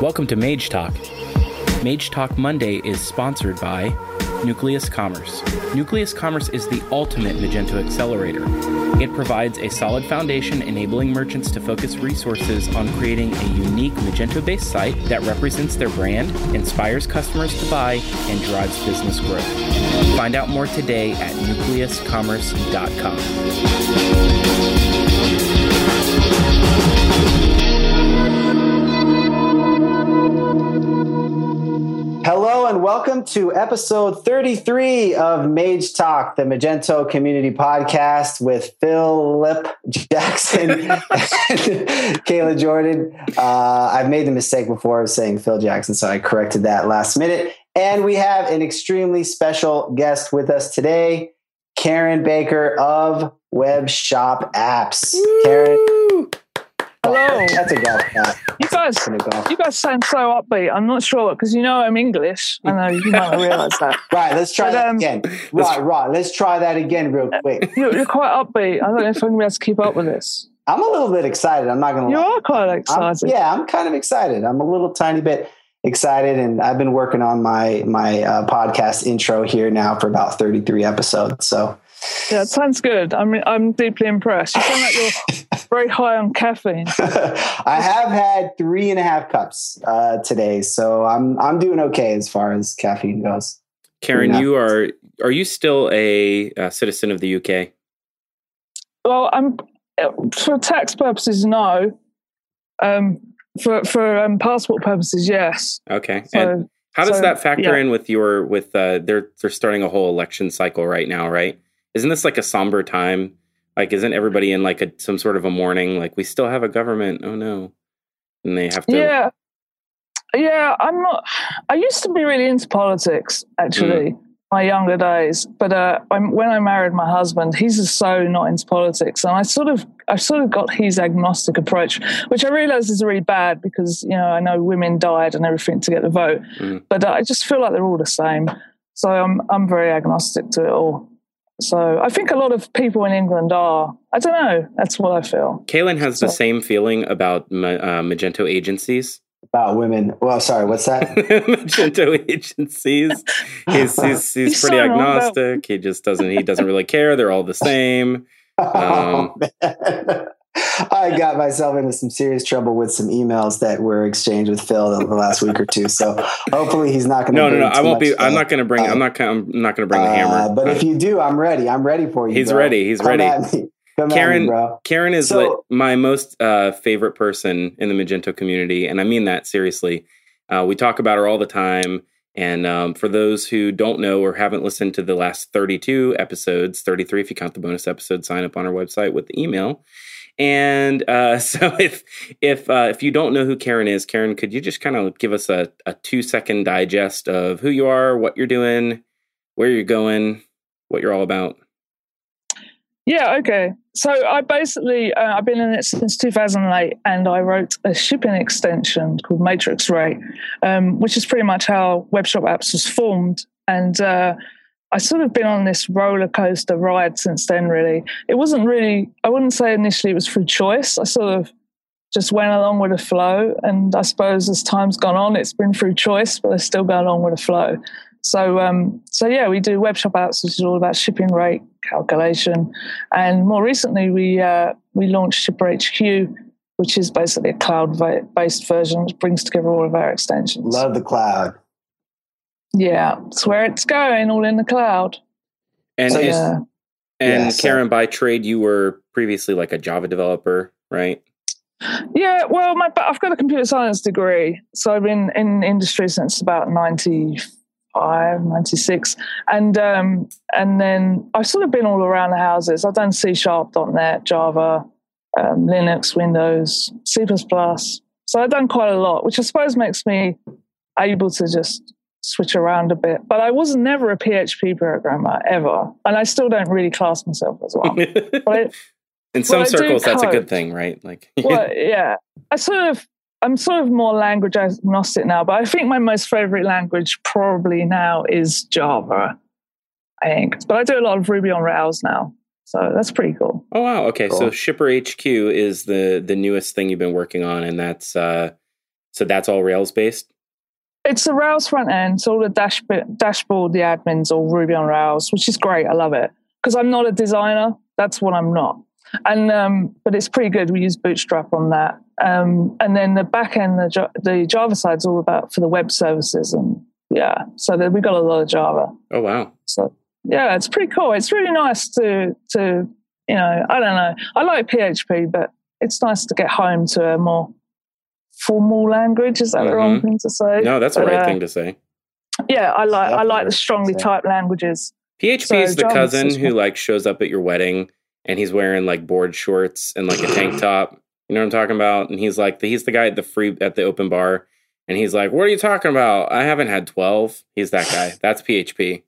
Welcome to Mage Talk. Mage Talk Monday is sponsored by Nucleus Commerce. Nucleus Commerce is the ultimate Magento accelerator. It provides a solid foundation enabling merchants to focus resources on creating a unique Magento based site that represents their brand, inspires customers to buy, and drives business growth. Find out more today at nucleuscommerce.com. and welcome to episode 33 of Mage Talk, the Magento community podcast with Philip Jackson and Kalen Jordan. Uh, I've made the mistake before of saying Phil Jackson, so I corrected that last minute. And we have an extremely special guest with us today, Karen Baker of Web Shop Apps. Woo! Karen. Hello. That's a golf clap. You guys, you guys sound so upbeat. I'm not sure because you know I'm English. I know you might not realize that. Right, let's try But, that um, again. Right, right. Let's try that again real quick. You're, you're quite upbeat. I don't know if I'm going to be able to keep up with this. I'm a little bit excited. I'm not going to You lie. are quite I'm- excited. yeah, I'm kind of excited. I'm a little tiny bit excited, and I've been working on my my uh, podcast intro here now for about 33 episodes. So Yeah, it sounds good. I'm I'm deeply impressed. You sound like you're very high on caffeine. I have had three and a half cups uh, today, so I'm I'm doing okay as far as caffeine goes. Karen, you are are you still a, uh citizen of the UK? Well, I'm for tax purposes, no. Um, for for um, passport purposes, yes. Okay. and how does so, that factor yeah. in with your with uh they're they're starting a whole election cycle right now, right? Isn't this like a somber time? Like isn't everybody in like a some sort of a mourning like we still have a government. Oh no. And they have to Yeah. Yeah, I'm not. I used to be really into politics, actually, my younger days. But uh, I'm, when I married my husband, he's just so not into politics, and I sort of, I sort of got his agnostic approach, which I realise is really bad because you know I know women died and everything to get the vote, Mm. but uh, I just feel like they're all the same. So I'm, I'm very agnostic to it all. So I think a lot of people in England are. I don't know. That's what I feel. Kalen has the same feeling about ma- uh, Magento agencies. About women. Well, sorry, what's that? Magento agencies. He's he's, he's He's pretty so wrong about- agnostic. He just doesn't he doesn't really care. They're all the same. Oh, man. I got myself into some serious trouble with some emails that were exchanged with Phil the last week or two. So hopefully he's not going to. No, no, no. I won't be. I'm not going to bring. uh, I'm not. I'm not going to bring the Uh, hammer. but Uh, if you do, I'm ready. I'm ready for you. He's bro. ready. He's Come ready. At me. Come Karen- at me. Karen is So- like my most uh, favorite person in the Magento community, and I mean that seriously. Uh, we talk about her all the time. And um, for those who don't know or haven't listened to the last 32 episodes, 33 if you count the bonus episode, sign up on our website with the email. And uh, so if if uh, if you don't know who Karen is, Karen, could you just kind of give us a, a two second digest of who you are, what you're doing, where you're going, what you're all about? Yeah, okay. So I basically uh, I've been in it since 2008, and I wrote a shipping extension called MatrixRate, um, which is pretty much how Webshop Apps was formed. And uh, I sort of been on this roller coaster ride since then. Really, it wasn't really. I wouldn't say initially it was through choice. I sort of just went along with the flow, and I suppose as time's gone on, it's been through choice, but I still go along with the flow. So, um, so yeah, we do web shop apps, which is all about shipping rate calculation, and more recently, we uh, we launched Shipper HQ, which is basically a cloud-based version which brings together all of our extensions. Love the cloud. Yeah, it's where it's going, all in the cloud. And So is- Yeah, And Yeah, so- Karen, by trade, you were previously like a Java developer, right? yeah. Well, my I've got a computer science degree, so I've been in industry since about ninety five, ninety six, and um, and then I've sort of been all around the houses. I've done C Sharp, .NET, Java, um, Linux, Windows, C So I've done quite a lot, which I suppose makes me able to just switch around a bit. But I was never a PHP programmer ever, and I still don't really class myself as one. I, In some circles, that's a good thing, right? Like, well, yeah, I sort of, I'm sort of more language agnostic now, but I think my most favorite language probably now is Java. I think, but I do a lot of Ruby on Rails now, so that's pretty cool. oh wow, okay. So Shipper HQ is the the newest thing you've been working on, and that's uh, So that's all Rails based. It's a Rails front end. So all the dash, dashboard, the admins, all Ruby on Rails, which is great. I love it because I'm not a designer. That's what I'm not. And um, but it's pretty good. We use Bootstrap on that. Um, and then the back end, the, the Java side's all about for the web services and yeah. So we got a lot of Java. Oh wow. So yeah, it's pretty cool. It's really nice to to you know I don't know. I like PHP, but it's nice to get home to a more formal language. Is that mm-hmm. the wrong mm-hmm. thing to say? No, that's the right uh, thing to say. Yeah, I like I like the strongly typed languages. PHP so is the cousin who like shows up at your wedding and he's wearing like board shorts and like a tank top. You know what I'm talking about? And he's like, he's the guy at the free at the open bar, and he's like, "What are you talking about? I haven't had 12." He's that guy. That's PHP.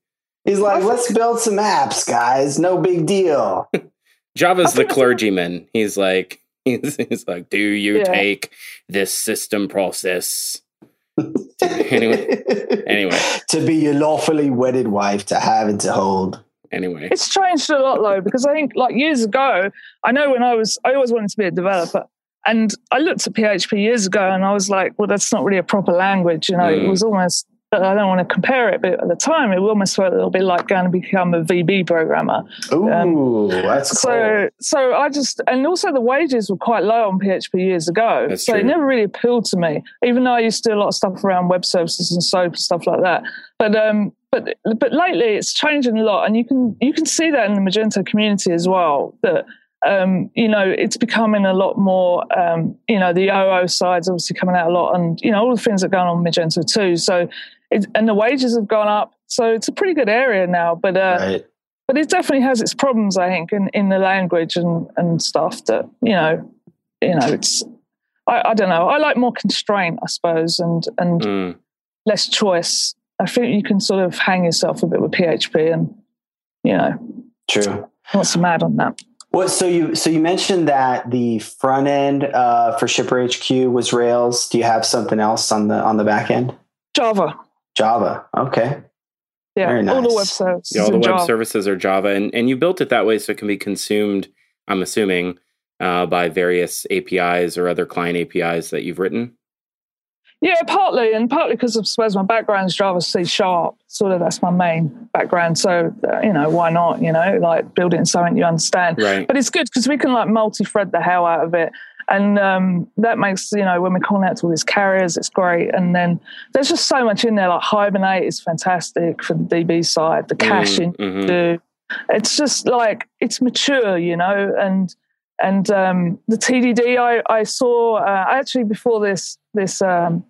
He's like, "Let's build some apps, guys. No big deal." Java's the clergyman. He's like, he's like, "Do you yeah. take this system process?" anyway, anyway, to be your lawfully wedded wife, to have and to hold anyway. It's changed a lot though, because I think like years ago, I know when I was, I always wanted to be a developer. And I looked at PHP years ago and I was like, well, that's not really a proper language. You know, mm. it was almost, I don't want to compare it, but at the time it almost felt a little bit like going to become a VB programmer. Ooh, um, that's so, cool. So I just, and also the wages were quite low on PHP years ago. That's so true. it never really appealed to me, even though I used to do a lot of stuff around web services and SOAP and stuff like that. But um, but but lately it's changing a lot, and you can you can see that in the Magento community as well. That um, you know it's becoming a lot more. Um, you know the OO side's obviously coming out a lot, and you know all the things that are going on Magento too. So it, and the wages have gone up, so it's a pretty good area now. But uh, right. but it definitely has its problems, I think, in, in the language and and stuff. That you know you know it's I, I don't know. I like more constraint, I suppose, and and mm. less choice I think you can sort of hang yourself a bit with PHP and, you know. True. What's so mad on that. Well, so you so you mentioned that the front end uh, for Shipper HQ was Rails. Do you have something else on the on the back end? Java. Java. Okay. Yeah, nice. all the web services. Yeah, all the web Java. services are Java, and and you built it that way so it can be consumed. I'm assuming uh, by various APIs or other client APIs that you've written. Yeah, partly, and partly because I suppose my background is Java C sharp. Sort of that's my main background. So uh, you know, why not? You know, like building something you understand. Right. But it's good because we can like multi-thread the hell out of it, and um, that makes you know when we're calling out to all these carriers, it's great. And then there's just so much in there. Like Hibernate is fantastic for the DB side. The caching, mm, mm-hmm. it's just like it's mature, you know, and and um, the TDD I, I saw uh, actually before this this um,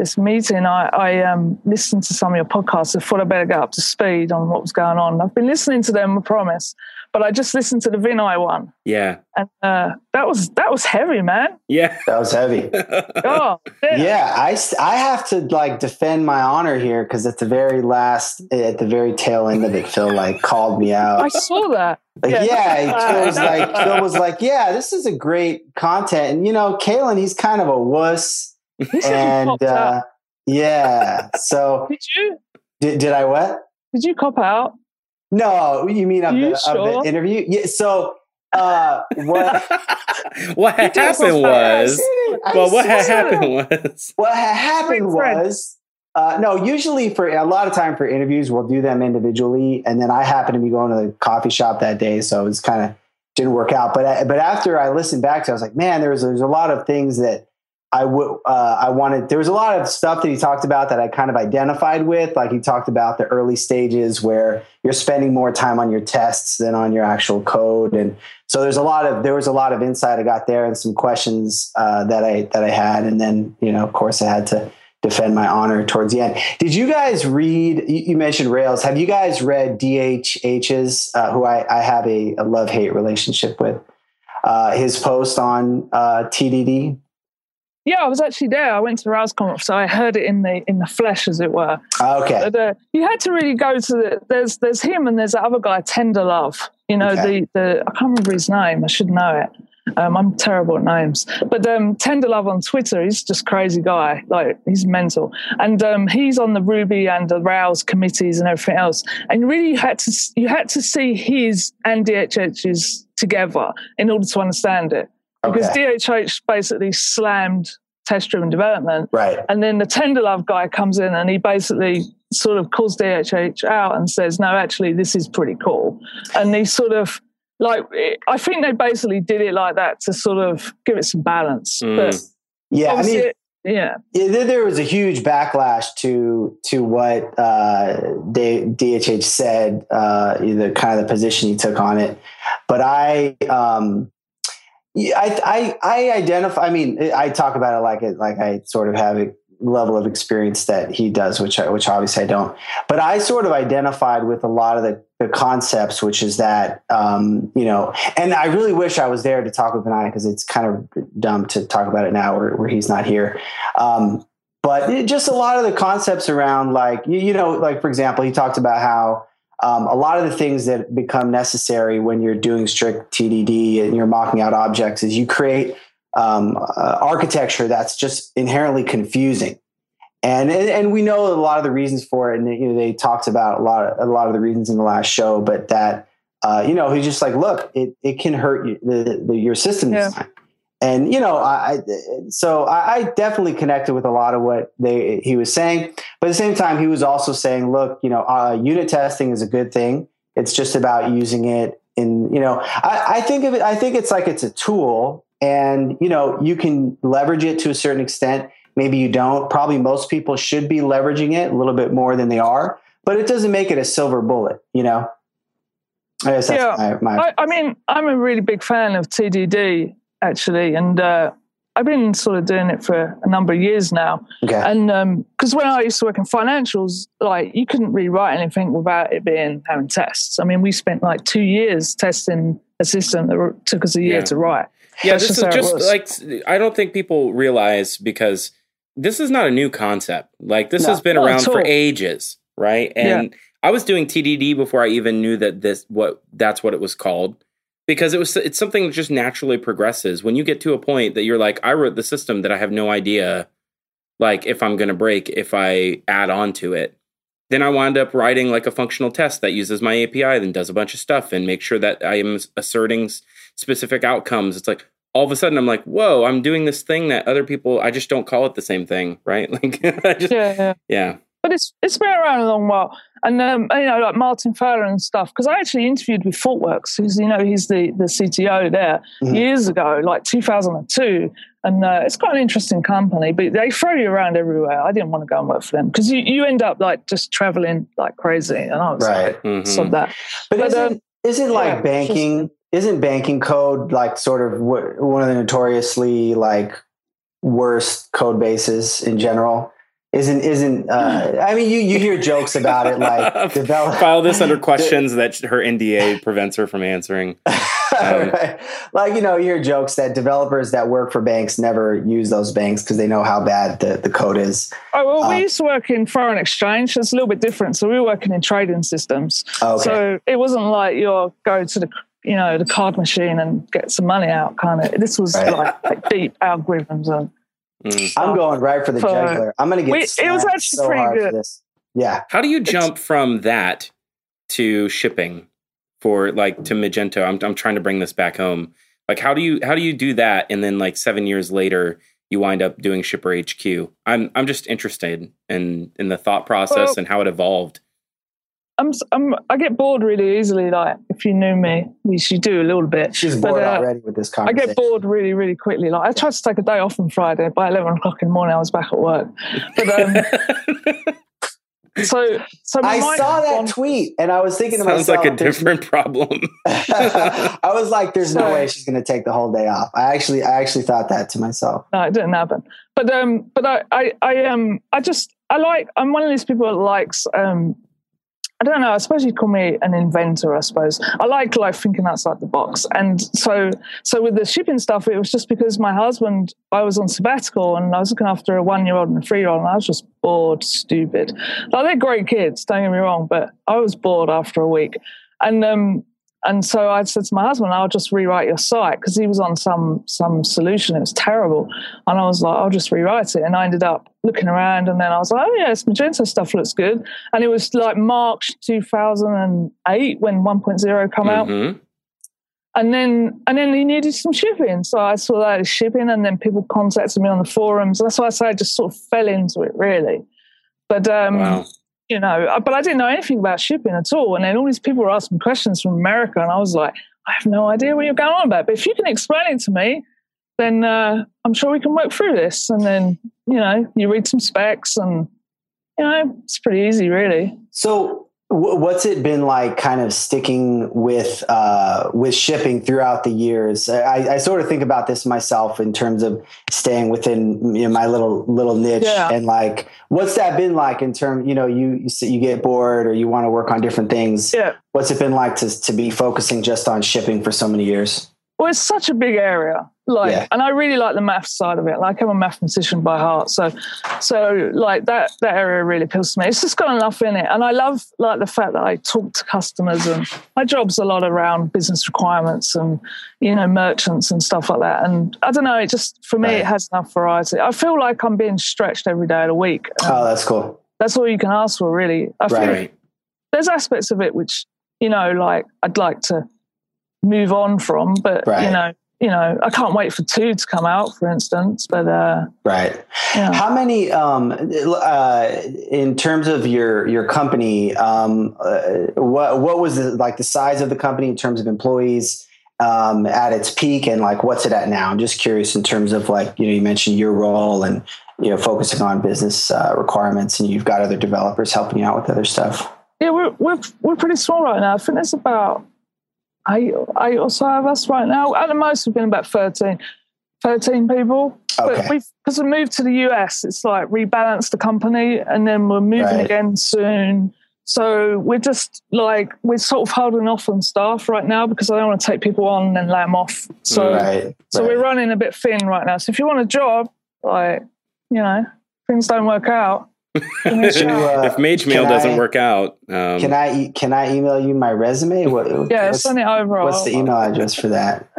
this meeting, I, I um, listened to some of your podcasts. I thought I better get up to speed on what was going on. I've been listening to them, I promise, but I just listened to the Vinai one. Yeah, and uh, that was that was heavy, man. Yeah, that was heavy. oh, yeah. yeah. I I have to like defend my honor here because at the very last, at the very tail end of it, Phil like called me out. I saw that. Like, yeah, yeah Phil was like Phil was like, yeah, this is a great content, and you know, Kalen, he's kind of a wuss and uh, yeah, so did you? Did, did I what? Did you cop out? No, you mean of, the, sure? of the interview? Yeah. So uh, what? what had happened was, well, what had happened was, what had happened was. Uh, no, usually for a lot of time for interviews, we'll do them individually, and then I happen to be going to the coffee shop that day, so it's kind of didn't work out. But but after I listened back to, it, I was like, man, there's there's a lot of things that I would uh, I wanted there was a lot of stuff that he talked about that I kind of identified with. Like he talked about the early stages where you're spending more time on your tests than on your actual code. And so there's a lot of there was a lot of insight I got there and some questions uh, that I that I had. And then you know of course I had to defend my honor towards the end. Did you guys read you mentioned Rails. Have you guys read DHH's uh, who I, I have a, a love hate relationship with uh, his post on uh, TDD yeah, I was actually there. I went to the RailsConf, so I heard it in the in the flesh, as it were. Okay. But, uh, you had to really go to the. There's there's him and there's that other guy, Tenderlove. You know okay. the the I can't remember his name. I should know it. Um, I'm terrible at names, but um, Tenderlove on Twitter, he's just crazy guy. Like he's mental, and um, he's on the Ruby and the Rails committees and everything else. And really, you had to you had to see his and DHH's together in order to understand it because okay. DHH basically slammed test driven development. Right. And then the Tenderlove guy comes in and he basically sort of calls DHH out and says, no, actually, this is pretty cool. And he sort of, like, I think they basically did it like that to sort of give it some balance. Mm. But Yeah. I mean, obviously, yeah. Yeah, there, there was a huge backlash to to what uh, DHH said, uh, the kind of the position he took on it. But I, um, yeah, I, I, I identify. I mean, I talk about it like it, like I sort of have a level of experience that he does, which I, which obviously I don't. But I sort of identified with a lot of the, the concepts, which is that um, you know, and I really wish I was there to talk with Vinai because it's kind of dumb to talk about it now where, where he's not here. Um, but just a lot of the concepts around like you, you know, like for example, he talked about how um, a lot of the things that become necessary when you're doing strict TDD and you're mocking out objects is you create um, uh, architecture that's just inherently confusing. And, and and we know a lot of the reasons for it, and you know they talked about a lot of a lot of the reasons in the last show. But that uh, you know he's just like, look, it, it can hurt you, the, the, your system Yeah. design. And you know, I, so I, I definitely connected with a lot of what they he was saying. But at the same time, he was also saying, look, you know, uh, unit testing is a good thing. It's just about using it in, you know, I, I think of it. I think it's like it's a tool, and you know, you can leverage it to a certain extent. Maybe you don't. Probably most people should be leveraging it a little bit more than they are, but it doesn't make it a silver bullet. You know. I guess that's Yeah. my, my I, I mean, I'm a really big fan of TDD actually, and uh, I've been sort of doing it for a number of years now. okay. And because when I used to work in financials, like you couldn't rewrite anything without it being having tests. I mean, we spent like two years testing a system that took us a year Yeah. to write. Yeah, That's this just is how it just was. like I don't think people realize because this is not a new concept. Like this No, has been around for ages, right? And I was doing TDD before I even knew that this what that's what it was called because it was it's something that just naturally progresses. When you get to a point that you're like, I wrote the system that I have no idea, like if I'm going to break if I add on to it. Then I wind up writing like a functional test that uses my API, then does a bunch of stuff and make sure that I am asserting specific outcomes. It's like all of a sudden I'm like, whoa, I'm doing this thing that other people I just don't call it the same thing, right? Like I just Yeah, yeah. yeah. But it's it's been around a long while, and um, you know, like Martin Fowler and stuff. Because I actually interviewed with ThoughtWorks, who's you know he's the the CTO there Mhm. years ago, like 2002, and uh, it's quite an interesting company. But they throw you around everywhere. I didn't want to go and work for them because you, you end up like just traveling like crazy, and I was Right. like, Mhm. sod that. But, But, isn't, um, isn't like yeah, it's banking isn't banking code like sort of one of the notoriously like worst code bases in general? Isn't isn't uh, I mean you you hear jokes about it like develop File this under questions that her NDA prevents her from answering. Right. like you know you hear jokes that developers that work for banks never use those banks because they know how bad the, the code is. Oh well, Uh, we used to work in foreign exchange. It's a little bit different. So we were working in trading systems. Okay. So it wasn't like you're going to the you know the card machine and get some money out kind of. This was Right. like, like deep algorithms and Mm. I'm going right for the For- jugular. I'm going to get We- it was actually so pretty good. this. Yeah. How do you jump from that to shipping for like to Magento? I'm I'm trying to bring this back home. Like how do you how do you do that and then like 7 years later you wind up doing Shipper HQ? I'm I'm just interested in in the thought process Well- and how it evolved. I'm, s- I'm I get bored really easily. Like if you knew me, which you do a little bit. She's But, bored uh, already with this conversation. I get bored really, really quickly. Like I tried to take a day off on Friday. By eleven o'clock in the morning, I was back at work. But um, so, so I saw that on- tweet and I was thinking to Sounds myself, like a different problem. I was like, "There's no way she's going to take the whole day off." I actually, I actually thought that to myself. No, it didn't happen. But um, but I, I, I um, I just I like I'm one of these people that likes um, I don't know. I suppose you'd call me an inventor. I suppose I like like thinking outside the box. And so so with the shipping stuff, it was just because my husband I was on sabbatical and I was looking after a one year old and a three year old, and I was just bored, stupid. Like they're great kids, don't get me wrong, but I was bored after a week, and um. And so I said to my husband, "I'll just rewrite your site because he was on some some solution. It was terrible, and I was like, I'll just rewrite it. And I ended up looking around, and then I was like, oh yes, Magento stuff looks good. And it was like March 2008 when 1.0 come out, Mhm. and then and then he needed some shipping. So I saw that as shipping, and then people contacted me on the forums. That's why I say I just sort of fell into it really. But um, Wow. You know, uh, but I didn't know anything about shipping at all. And then all these people were asking questions from America, and I was like, I have no idea what you're going on about. But if you can explain it to me, then uh, I'm sure we can work through this. And then you know, you read some specs, and you know, it's pretty easy, really. So, what's it been like, kind of sticking with uh, with shipping throughout the years? I, I sort of think about this myself in terms of staying within you know, my little little niche, Yeah. and like, what's that been like in terms? You know, you you, you get bored or you want to work on different things. Yeah. What's it been like to to be focusing just on shipping for so many years? Well, it's such a big area, like, Yeah. and I really like the math side of it. Like, I'm a mathematician by heart, so, so like that that area really appeals to me. It's just got enough in it, and I love like the fact that I talk to customers, and my job's a lot around business requirements and you know merchants and stuff like that. And I don't know, it just for me Right. it has enough variety. I feel like I'm being stretched every day of the week. Oh, that's cool. That's all you can ask for, really. I feel Right. Right. there's aspects of it which you know like i'd like to move on from but Right. you know you know i can't wait for two to come out for instance but uh Right. yeah. How many, um, uh, in terms of your your company, um, uh, what what was the, like the size of the company in terms of employees um, at its peak, and like what's it at now? I'm just curious in terms of like you know you mentioned your role and you know focusing on business uh, requirements, and you've got other developers helping you out with other stuff. yeah we're, we're we're pretty small right now i think there's about eight, eight or so of us right now at the most we've been about 13 13 people Okay. but we've because we moved to the us it's like rebalanced the company and then we're moving Right. again soon so we're just like we're sort of holding off on staff right now because I don't want to take people on and then lay them off. So right. so right. we're running a bit thin right now. So if you want a job, like you know, things don't work out. Give me a You, shout. uh, if Mage Mail doesn't I- work out, um, Can I e- can I email you my resume? What, yeah, what's, send it over. what's the email address for that?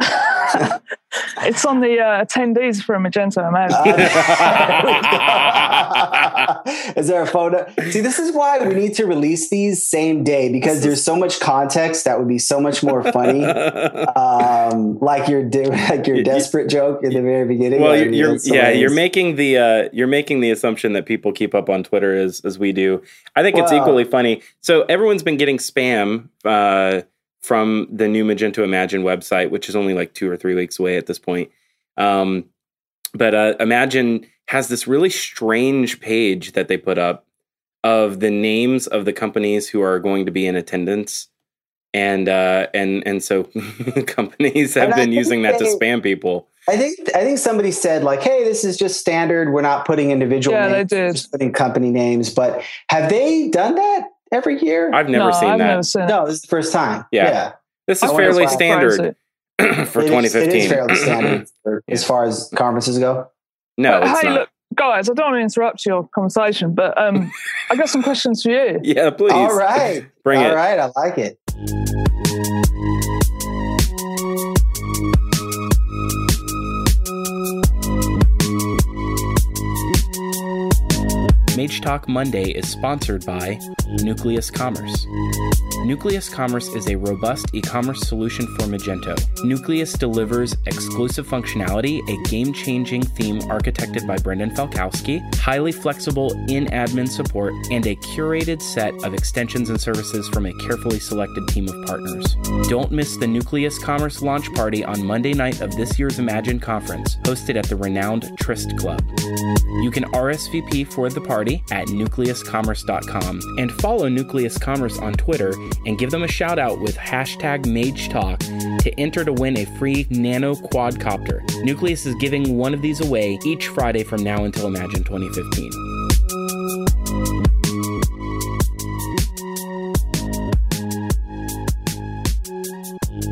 it's on the uh, attendees for a Magento, man. is there a photo? See, this is why we need to release these same day because there's so much context that would be so much more funny. Um, like your de- like your You- you- desperate joke in the very beginning. well, you're, you're it's yeah, you're making the uh, you're making the assumption that people keep up on Twitter as as we do. I think it's equally funny. So everyone's been getting spam uh, from the new Magento Imagine website, which is only like two or three weeks away at this point. Um, but uh, Imagine has this really strange page that they put up of the names of the companies who are going to be in attendance. And uh, and and so companies have And been think using that to spam people. I think I think somebody said like, "Hey, this is just standard. We're not putting individual Yeah, they names, did. just putting company names." But have they done that every year? I've never no, seen I've that. never seen no, this is the first time. Yeah. This is I fairly why- standard for It is- 2015. It is fairly standard for, as far as conferences go. no, But it's hey, not. look, guys, I don't want to interrupt your conversation, but um, I got some questions for you. yeah, please. All right, Bring all it. right, I like it. Mage Talk Monday is sponsored by Nucleus Commerce. Nucleus Commerce is a robust e commerce solution for Magento. Nucleus delivers exclusive functionality, a game changing theme architected by Brendan Falkowski, highly flexible in admin support, and a curated set of extensions and services from a carefully selected team of partners. Don't miss the Nucleus Commerce launch party on Monday night of this year's Imagine conference, hosted at the renowned Tryst Club. You can RSVP for the party at nucleuscommerce.com and follow Nucleus Commerce on Twitter and give them a shout out with hashtag MageTalk to enter to win a free nano quadcopter. Nucleus is giving one of these away each Friday from now until Imagine 2015.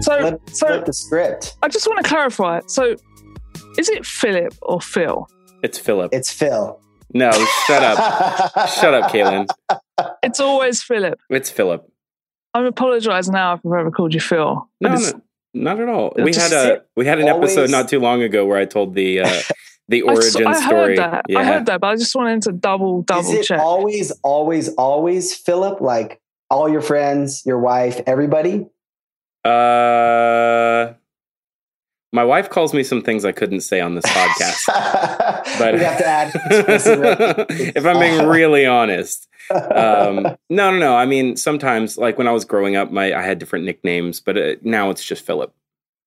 So, Flip, so flip the script. I just want to clarify. So, is it Philip or Phil? It's Philip. It's Phil. No, shut up. Shut up, Kalen. It's always Philip. It's Philip. I'm apologise now if I've ever called you Phil. No, no, not at all. We had just- a we had an episode not too long ago where I told the uh, the I, origin saw- I story. heard that. Yeah. I heard that, but I just wanted to double double Is it check. always, always, always Philip? Like all your friends, your wife, everybody? Uh, my wife calls me some things I couldn't say on this podcast. but we have to add if I'm being really honest. Um, no, no, no. I mean, sometimes, like when I was growing up, my I had different nicknames, but uh, now it's just Philip.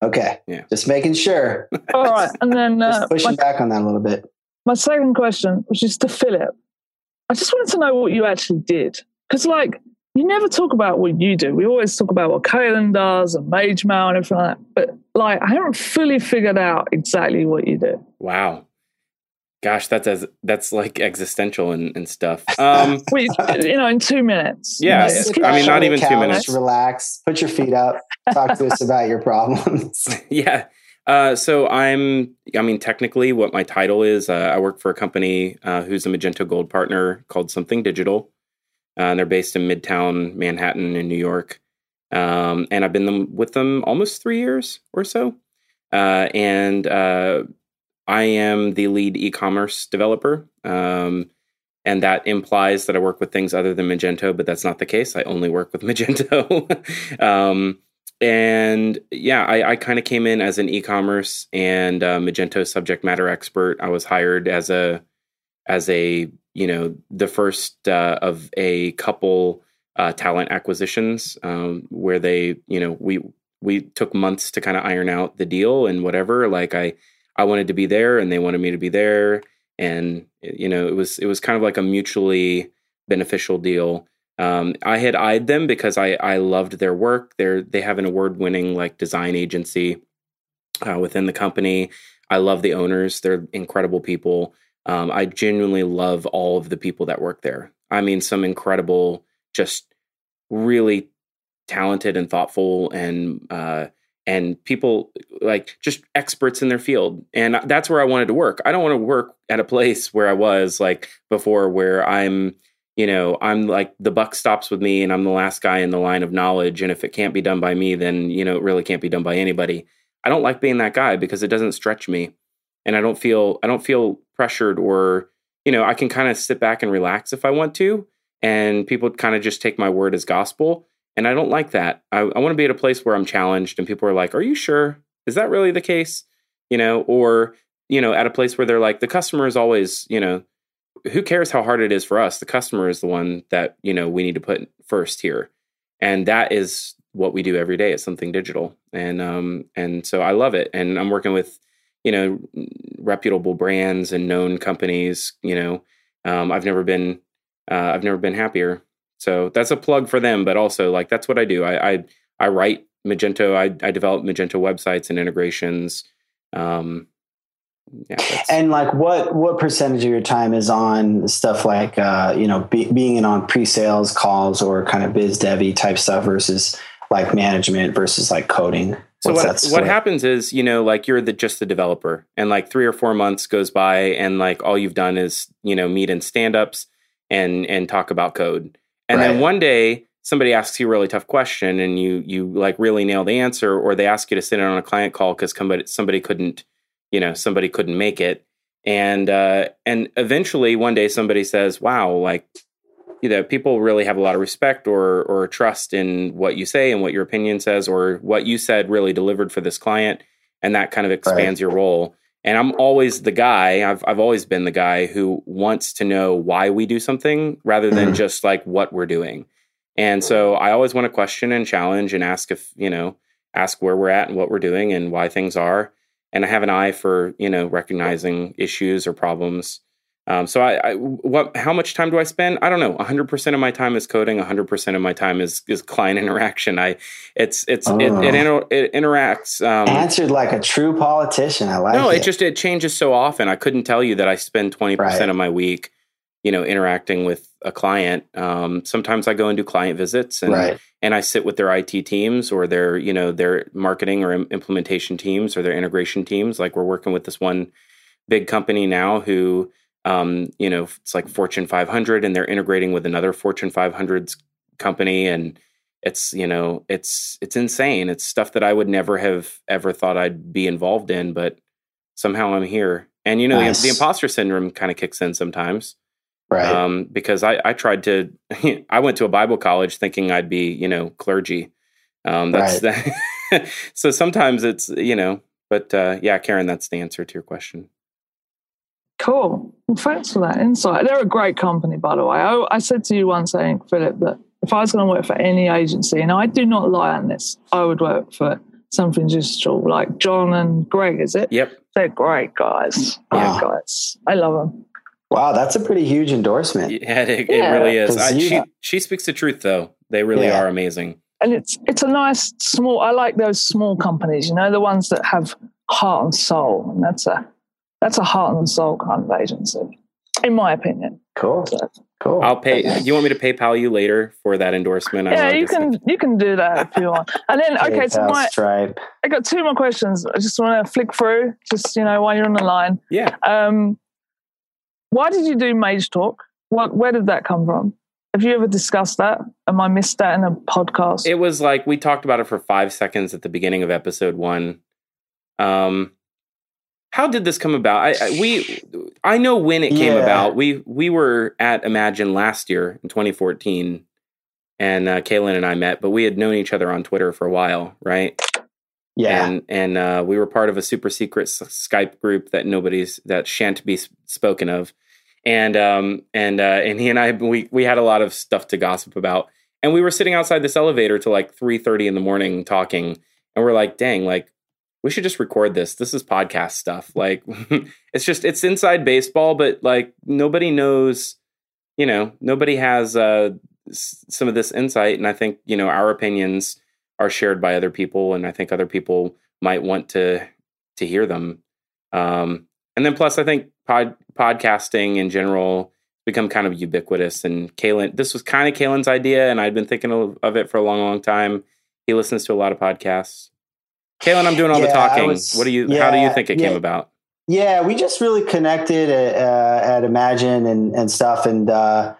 Okay. Yeah. Just making sure. All right, and then uh, pushing my, back on that a little bit. My second question, which is to Philip, I just wanted to know what you actually did, because like you never talk about what you do. We always talk about what Kalen does and Mage Mail and everything like that. But like, I haven't fully figured out exactly what you do. Wow. Gosh, that's as that's like existential and, and stuff. Um, Wait, you know, in two minutes. Yeah, you know, I mean, not even couch, two minutes. Relax, put your feet up, talk to us about your problems. yeah. Uh, so I'm, I mean, technically, what my title is, uh, I work for a company uh, who's a Magento Gold partner called Something Digital. Uh, they're based in Midtown Manhattan in New York. Um, and I've been them, with them almost three years or so. Uh, and uh, I am the lead e-commerce developer. Um, and that implies that I work with things other than Magento, but that's not the case. I only work with Magento. um, and yeah, I, I kind of came in as an e-commerce and uh, Magento subject matter expert. I was hired as a as a you know the first uh, of a couple uh, talent acquisitions um, where they you know we we took months to kind of iron out the deal and whatever like i i wanted to be there and they wanted me to be there. And you know it was it was kind of like a mutually beneficial deal. Um, i had eyed them because i i loved their work. They're they have an award winning like design agency uh, within the company. I love the owners. They're incredible people um, I genuinely love all of the people that work there. I mean, some incredible, just really talented and thoughtful and uh, and people like just experts in their field. And that's where I wanted to work. I don't want to work at a place where I was like before, where I'm, you know, I'm like the buck stops with me and I'm the last guy in the line of knowledge. And if it can't be done by me, then, you know, it really can't be done by anybody. I don't like being that guy because it doesn't stretch me and I don't feel I don't feel pressured or you know I can kind of sit back and relax if I want to, and people kind of just take my word as gospel. And I don't like that. I, I want to be at a place where I'm challenged and people are like, "Are you sure? Is that really the case?" You know, or you know, at a place where they're like, "The customer is always," you know, who cares how hard it is for us? The customer is the one that you know we need to put first here, and that is what we do every day. It's something digital, and um, and so I love it. And I'm working with you know reputable brands and known companies you know um, i've never been uh, i've never been happier. So that's a plug for them but also like that's what i do. I i, I write magento I, I develop magento websites and integrations um, yeah, and like what what percentage of your time is on stuff like uh, you know be, being in on pre-sales calls or kind of biz devy type stuff versus like management versus like coding. So what, what happens is, you know, like you're the just the developer, and like three or four months goes by, and like all you've done is, you know, meet in stand-ups and and talk about code, and right. then one day somebody asks you a really tough question, and you you like really nail the answer, or they ask you to sit in on a client call because somebody somebody couldn't, you know, somebody couldn't make it, and uh, and eventually one day somebody says, "Wow, like you know people really have a lot of respect or or trust in what you say and what your opinion says or what you said really delivered for this client and that kind of expands right. your role and i'm always the guy I've, I've always been the guy who wants to know why we do something rather than mm. just like what we're doing and so i always want to question and challenge and ask if you know ask where we're at and what we're doing and why things are and i have an eye for you know recognizing issues or problems um, so I, I, what, how much time do I spend? I don't know. 100% of my time is coding. 100% of my time is, is client interaction. I, it's, it's, oh. it, it, oh. inter, it, interacts. Um, Answered like a true politician. I like no, it. it just, it changes so often. I couldn't tell you that I spend 20% right. of my week, you know, interacting with a client. Um, sometimes I go and do client visits and, right. and I sit with their IT teams or their, you know, their marketing or implementation teams or their integration teams. Like we're working with this one big company now who, um, you know, it's like Fortune 500 and they're integrating with another Fortune 500's company. And it's, you know, it's, it's insane. It's stuff that I would never have ever thought I'd be involved in, but somehow I'm here. And, you know, nice. the, the, imposter syndrome kind of kicks in sometimes. Right. Um, because I, I tried to, I went to a Bible college thinking I'd be, you know, clergy. Um, that's right. that. so sometimes it's, you know, but uh, yeah, Karen, that's the answer to your question. Cool. Well, thanks for that insight. They're a great company, by the way. I, I said to you once, saying, Philip, that if I was going to work for any agency, and I do not lie on this, I would work for something digital like John and Greg, is it? Yep. They're great guys. Yeah, guys. I love them. Wow, that's a pretty huge endorsement. Yeah, it, it really is. I, she she speaks the truth, though. They really yeah. are amazing. And it's it's a nice small. I like those small companies. You know, the ones that have heart and soul. And that's a that's a heart and soul kind of agency, in my opinion. Cool. So, cool. I'll pay. You want me to PayPal you later for that endorsement? Yeah, you can. You can do that if you want. And then, okay, so my Stripe. I got two more questions. I just want to flick through, just you know, while you're on the line. Yeah. Um, why did you do Mage Talk? What? Where did that come from? Have you ever discussed that? Am I missed that in a podcast? It was like we talked about it for five seconds at the beginning of episode one. Um, how did this come about? I, I we I know when it came yeah. about. We we were at Imagine last year in 2014, and uh, Kalen and I met, but we had known each other on Twitter for a while, right? Yeah, and and uh, we were part of a super secret Skype group that nobody's that shan't be spoken of and um and uh and he and I we we had a lot of stuff to gossip about and we were sitting outside this elevator till like 3:30 in the morning talking and we're like dang like we should just record this this is podcast stuff like it's just it's inside baseball but like nobody knows you know nobody has uh some of this insight and I think you know our opinions are shared by other people and I think other people might want to to hear them um and then plus I think pod, podcasting in general become kind of ubiquitous. And Kalen, this was kind of Kalen's idea, and I'd been thinking of, of, it for a long, long time. He listens to a lot of podcasts. Kalen, I'm doing all yeah, the talking. Was, what do you? Yeah, how do you think it yeah, came about? Yeah, we just really connected at, uh, at Imagine and and stuff, and uh,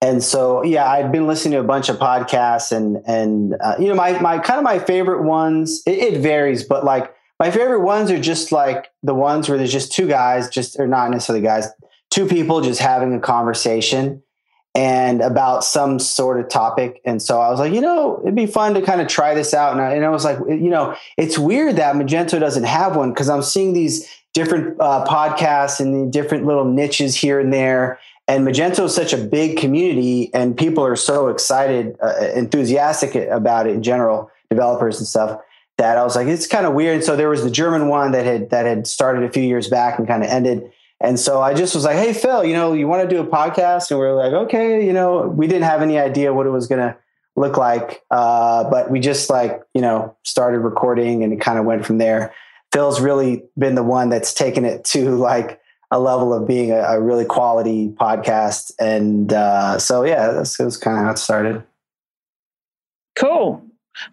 and so yeah, I'd been listening to a bunch of podcasts, and and uh, you know my my kind of my favorite ones. It, it varies, but like my favorite ones are just like the ones where there's just two guys, just or not necessarily guys, two people just having a conversation and about some sort of topic. And so I was like, you know, it'd be fun to kind of try this out. And I, and I was like, you know, it's weird that Magento doesn't have one because I'm seeing these different uh, podcasts and the different little niches here and there. And Magento is such a big community, and people are so excited, uh, enthusiastic about it in general, developers and stuff that I was like, it's kind of weird. So there was the German one that had that had started a few years back and kind of ended. And so I just was like, hey Phil, you know, you want to do a podcast? And we are like, okay, you know, we didn't have any idea what it was gonna look like. Uh, but we just like, you know, started recording and it kind of went from there. Phil's really been the one that's taken it to like a level of being a, a really quality podcast. And uh, so yeah, that's, that's kind of how it started. Cool.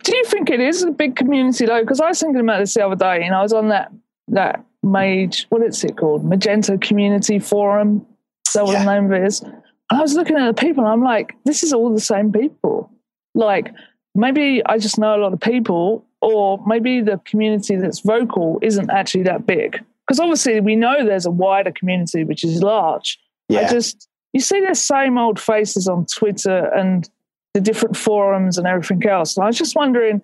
Do you think it is a big community though? Because I was thinking about this the other day, and I was on that that Mage, what is it called? Magento Community Forum. So what yeah. the name of it is. And I was looking at the people, and I'm like, this is all the same people. Like maybe I just know a lot of people, or maybe the community that's vocal isn't actually that big. Because obviously we know there's a wider community which is large. Yeah. I just you see the same old faces on Twitter and the different forums and everything else. And I was just wondering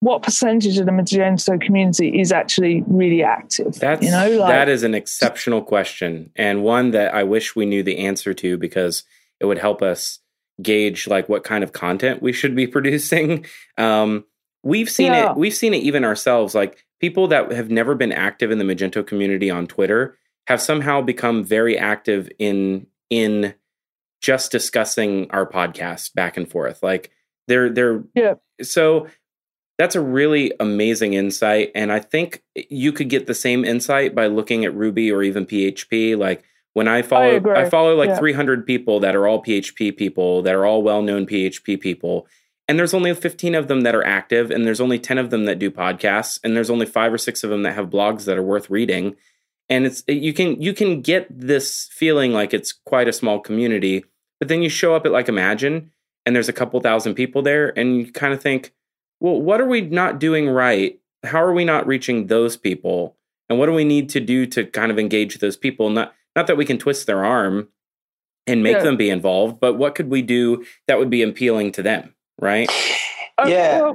what percentage of the Magento community is actually really active? That's, you know, like, that is an exceptional question and one that I wish we knew the answer to because it would help us gauge like what kind of content we should be producing. Um, we've seen yeah. it. We've seen it even ourselves. Like people that have never been active in the Magento community on Twitter have somehow become very active in in just discussing our podcast back and forth. Like they're they're yeah. So that's a really amazing insight, and I think you could get the same insight by looking at Ruby or even PHP. Like when I follow, I, I follow like yeah. 300 people that are all PHP people that are all well known PHP people. And there's only 15 of them that are active, and there's only 10 of them that do podcasts, and there's only five or six of them that have blogs that are worth reading and it's you can you can get this feeling like it's quite a small community but then you show up at like imagine and there's a couple thousand people there and you kind of think well what are we not doing right how are we not reaching those people and what do we need to do to kind of engage those people not not that we can twist their arm and make yeah. them be involved but what could we do that would be appealing to them right yeah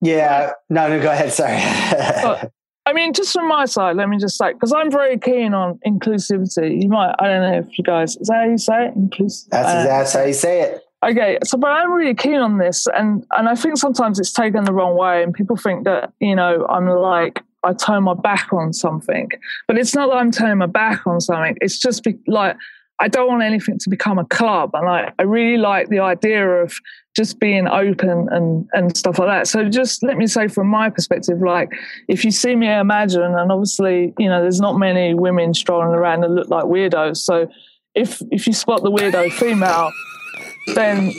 yeah no no go ahead sorry I mean, just from my side, let me just say, because I'm very keen on inclusivity. You might, I don't know if you guys, is that how you say it? Inclusive. That's, uh, that's how you say it. Okay, so but I'm really keen on this, and and I think sometimes it's taken the wrong way, and people think that you know I'm like I turn my back on something, but it's not that I'm turning my back on something. It's just be, like I don't want anything to become a club, and I I really like the idea of just being open and and stuff like that. So just let me say from my perspective, like if you see me Imagine, and obviously you know there's not many women strolling around that look like weirdos, so if if you spot the weirdo female then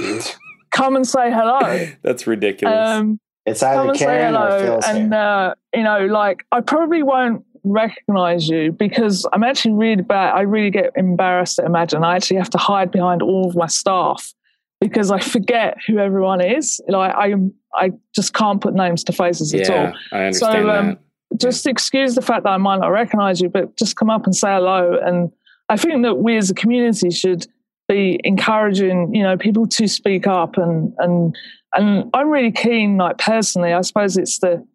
come and say hello. That's ridiculous. Um, it's either Karen or Phil's and uh, you know, like I probably won't recognize you because I'm actually really bad. I really get embarrassed to imagine. I actually have to hide behind all of my staff because I forget who everyone is. Like I, I just can't put names to faces yeah, at all. I understand so, um, that. Just excuse the fact that I might not recognize you, but just come up and say hello. And I think that we as a community should be encouraging, you know, people to speak up and and and I'm really keen, like personally, I suppose it's the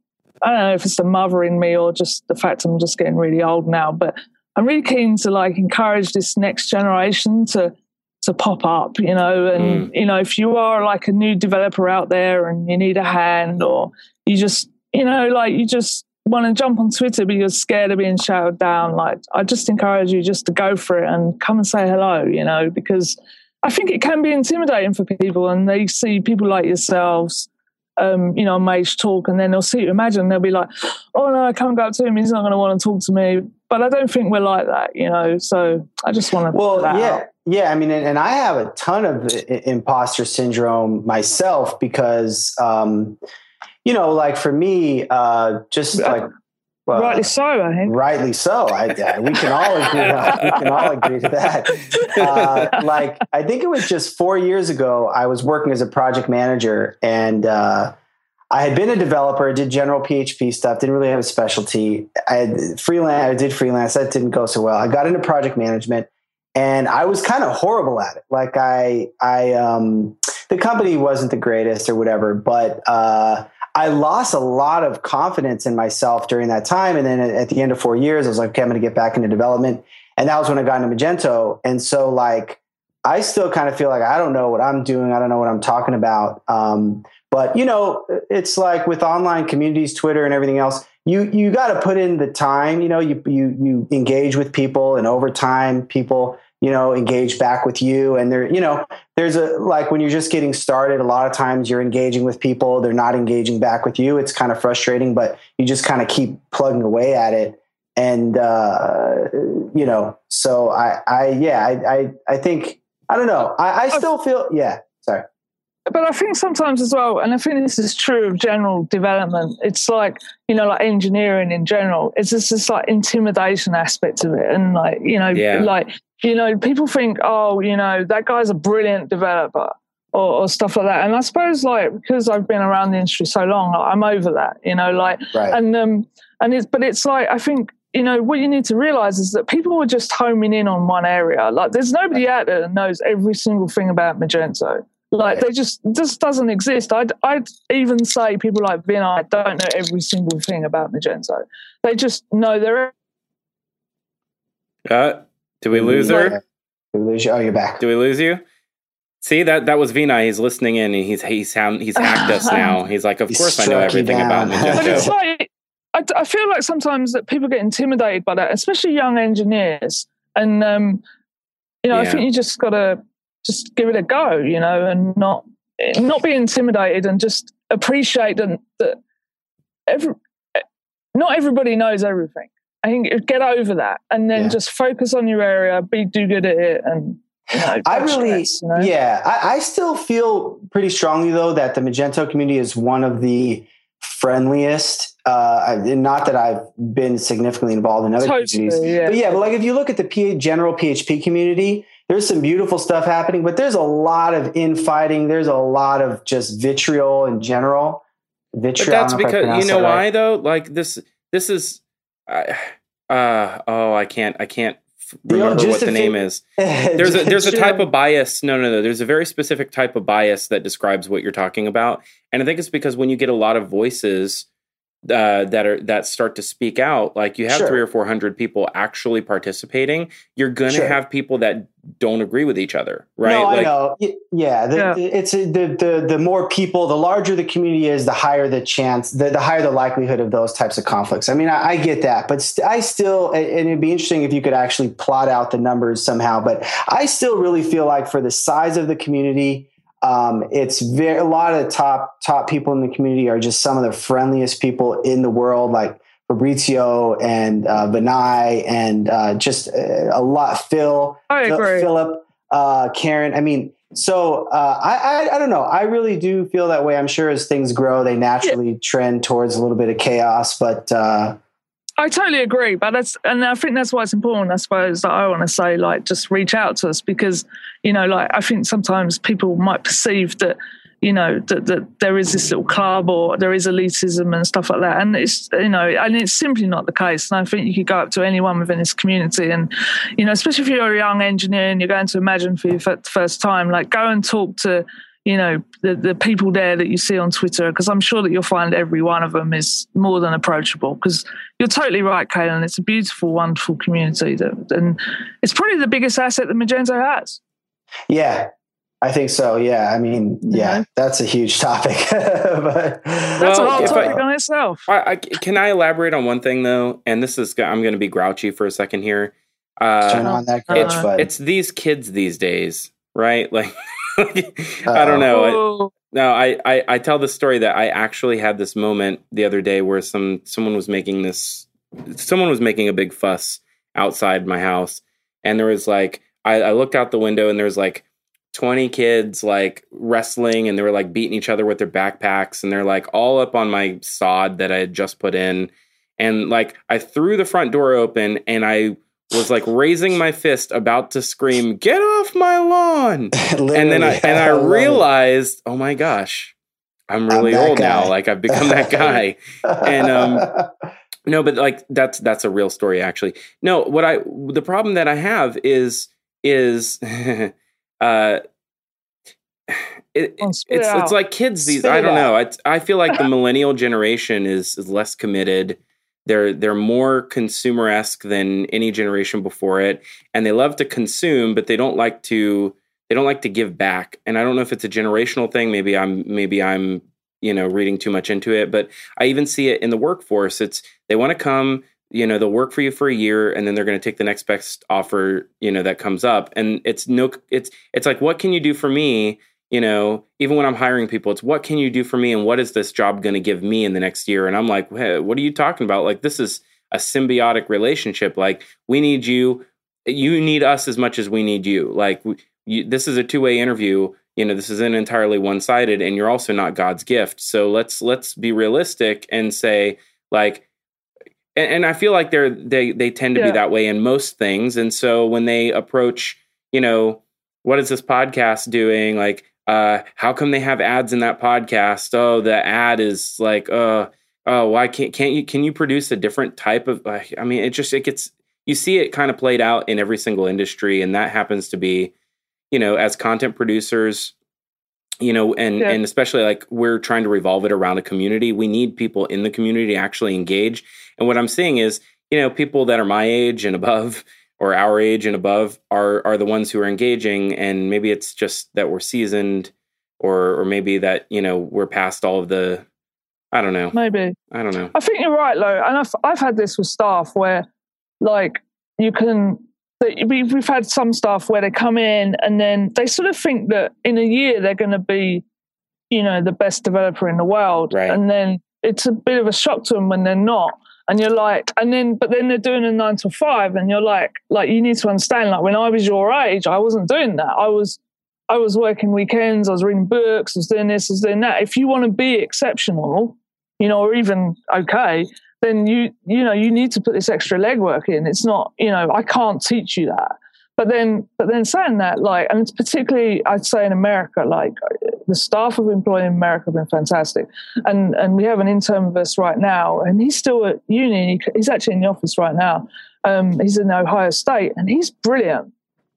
I don't know if it's the mother in me or just the fact I'm just getting really old now, but I'm really keen to like encourage this next generation to to pop up, you know, and mm. you know, if you are like a new developer out there and you need a hand or you just, you know, like you just want to jump on Twitter but you're scared of being shouted down, like I just encourage you just to go for it and come and say hello, you know, because I think it can be intimidating for people and they see people like yourselves, um, you know, Mage talk and then they'll see you imagine they'll be like, Oh no, I can't go up to him, he's not gonna want to talk to me. But I don't think we're like that, you know. So I just want to Well, yeah. Out. Yeah, I mean, and, and, I have a ton of imposter syndrome myself because um, you know, like for me, uh, just like well, rightly so, I think. Rightly so. I, I, we can all agree. we can all agree to that. Uh, like I think it was just four years ago. I was working as a project manager, and uh, I had been a developer. Did general PHP stuff. Didn't really have a specialty. I freelance. I did freelance. That didn't go so well. I got into project management, and I was kind of horrible at it. Like I, I, um, the company wasn't the greatest or whatever, but. Uh, I lost a lot of confidence in myself during that time. And then at the end of four years, I was like, okay, I'm going to get back into development. And that was when I got into Magento. And so, like, I still kind of feel like I don't know what I'm doing. I don't know what I'm talking about. Um, but you know, it's like with online communities, Twitter, and everything else. You you got to put in the time. You know, you you you engage with people, and over time, people you know engage back with you and there you know there's a like when you're just getting started a lot of times you're engaging with people they're not engaging back with you it's kind of frustrating but you just kind of keep plugging away at it and uh you know so i i yeah i i, I think i don't know I, I still feel yeah sorry but I think sometimes as well, and I think this is true of general development. It's like you know, like engineering in general. It's just this like intimidation aspect of it, and like you know, yeah. like you know, people think, oh, you know, that guy's a brilliant developer or, or, stuff like that. And I suppose like because I've been around the industry so long, I'm over that, you know, like right. and um and it's but it's like I think you know what you need to realize is that people are just homing in on one area. Like there's nobody out there that knows every single thing about Magento. Like right. they just just doesn't exist. I'd I'd even say people like Vinai don't know every single thing about Magento. They just know they're. Uh, did we lose her? Did we lose you? Oh, you're back. Did we lose you? See that that was Vinai. He's listening in. And he's he's sound he's hacked us now. He's like, of he's course I know everything about Magento. But it's like I, I, feel like sometimes that people get intimidated by that, especially young engineers. And um, you know, yeah. I think you just got to just give it a go. You know, and not not be intimidated and just appreciate that, that every not everybody knows everything. I think get over that and then yeah. just focus on your area, be do good at it, and you know, I really, stress, you know? yeah, I, I, still feel pretty strongly though that the Magento community is one of the friendliest. Uh, not that I've been significantly involved in other totally, communities, yeah. but yeah, but like if you look at the P- general PHP community, there's some beautiful stuff happening, but there's a lot of infighting. There's a lot of just vitriol in general. Vitriol. But that's because you know why right. though. Like this, this is I, uh, oh, I can't, I can't remember what the name is. There's a there's a type of bias. No, no, no. There's a very specific type of bias that describes what you're talking about, and I think it's because when you get a lot of voices uh, that are that start to speak out, like you have Sure. three or four hundred people actually participating, you're going to Sure. have people that don't agree with each other, right? No, I know. Y- Yeah, the, Yeah. it's the, the the more people, the larger the community is, the higher the chance, the, the higher the likelihood of those types of conflicts. I mean, I, I get that, but st- I still, and and it'd be interesting if you could actually plot out the numbers somehow. But I still really feel like for the size of the community, um, it's very a lot of the top top people in the community are just some of the friendliest people in the world, like Fabrizio and uh, Vinai and uh, just uh, a lot. Phil, Phil- Philip, uh, Karen. I mean, so uh, I, I I don't know. I really do feel that way. I'm sure as things grow, they naturally trend towards a little bit of chaos. But uh, I totally agree, but that's and I think that's why it's important. I suppose that I want to say, like, just reach out to us because you know, like, I think sometimes people might perceive that you know that, that there is this little club or there is elitism and stuff like that, and it's you know, and it's simply not the case. And I think you could go up to anyone within this community, and you know, especially if you're a young engineer and you're going to Imagine for your fir- first time, like, go and talk to you know the, the people there that you see on twitter because i'm sure that you'll find every one of them is more than approachable because you're totally right Kalen. it's a beautiful wonderful community that, and it's probably the biggest asset that magento has yeah, I think so. Yeah, I mean, yeah, Yeah. that's a huge topic. but that's Well, a whole if I- topic on itself I, I, can I elaborate on one thing though? And this is I'm going to be grouchy for a second here. turn Uh, on that it's- coach, it's these kids these days, right? Like, I don't know. I, No, I, I I tell the story that I actually had this moment the other day where some someone was making this someone was making a big fuss outside my house, and there was like I, I looked out the window and there was like twenty kids like wrestling and they were like beating each other with their backpacks and they're like all up on my sod that I had just put in, and like I threw the front door open and I was like raising my fist about to scream get off my lawn and then I and I love realized, oh my gosh, I'm really that old now. Like I've become that guy. and, um, no, but like that's that's a real story actually. No, what I the problem that I have is is uh it, Come on, it's it it's like kids these Spit I don't know. I I feel like the millennial generation is is less committed. They're they're more consumer esque than any generation before it, and they love to consume, but they don't like to they don't like to give back. And I don't know if it's a generational thing. Maybe I'm maybe I'm you know reading too much into it, but I even see it in the workforce. It's they want to come, you know, they'll work for you for a year, and then they're going to take the next best offer, you know, that comes up. And it's no, it's it's like, what can you do for me? You know, even when I'm hiring people, it's what can you do for me, and what is this job going to give me in the next year? And I'm like, hey, what are you talking about? Like, this is a symbiotic relationship. Like, we need you, you need us as much as we need you. Like, we, you, this is a two way interview you know this isn't entirely one sided and you're also not god's gift so let's let's be realistic and say like and, and i feel like they're they they tend to be that way in most things and so when they approach you know what is this podcast doing like uh how come they have ads in that podcast? Oh the ad is like uh oh why can't can't you can you produce a different type of uh, i mean it just it gets you see it kind of played out in every single industry and that happens to be you know as content producers you know and Yeah. and especially like we're trying to revolve it around a community. We need people in the community to actually engage. And what i'm seeing is you know people that are my age and above or our age and above are are the ones who are engaging and maybe it's just that we're seasoned or or maybe that you know we're past all of the i don't know maybe i don't know I think you're right, though, and I've I've had this with staff where, like, you can. that we- We've had some staff where they come in and then they sort of think that in a year they're going to be, you know, the best developer in the world, Right. and then it's a bit of a shock to them when they're not. And you're like, and then, but then they're doing a nine to five, and you're like, like you need to understand, like when I was your age, I wasn't doing that. I was, I was working weekends, I was reading books, I was doing this, I was doing that. If you want to be exceptional, you know, or even okay, then you you know you need to put this extra legwork in. It's not you know I can't teach you that. But then but then saying that like and it's particularly I'd say in America like the staff of employed in America have been fantastic, and and we have an intern with us right now, and he's still at uni. He's actually in the office right now. Um, he's in Ohio State, and he's brilliant,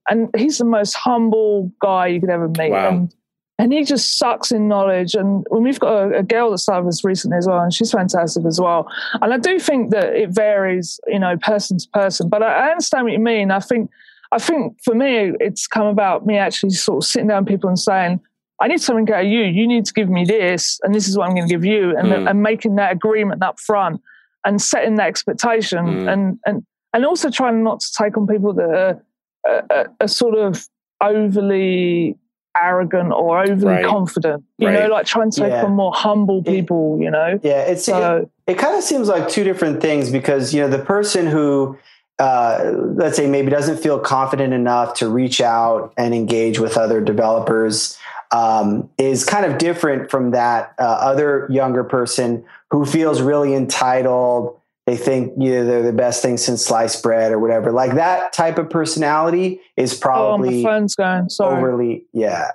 and he's the most humble guy you could ever meet. Wow. And and he just sucks in knowledge. And when we've got a, a, girl that started with us recently as well, and she's fantastic as well. And I do think that it varies, you know, person to person. But I, I understand what you mean. I think, I think for me, it's come about me actually sort of sitting down with people and saying, I need something out of you. You need to give me this, and this is what I'm going to give you, and, mm. and making that agreement up front and setting that expectation, mm. and and and also trying not to take on people that are, are, are sort of overly arrogant or overly right. confident. You right. know, like trying to take yeah. on more humble people. It, you know, yeah. It's so, it, it kind of seems like two different things because you know the person who. Uh, let's say maybe doesn't feel confident enough to reach out and engage with other developers um, is kind of different from that uh, other younger person who feels really entitled they think you know, they're the best thing since sliced bread or whatever. Like that type of personality is probably oh, my phone's going. Sorry. overly. Yeah.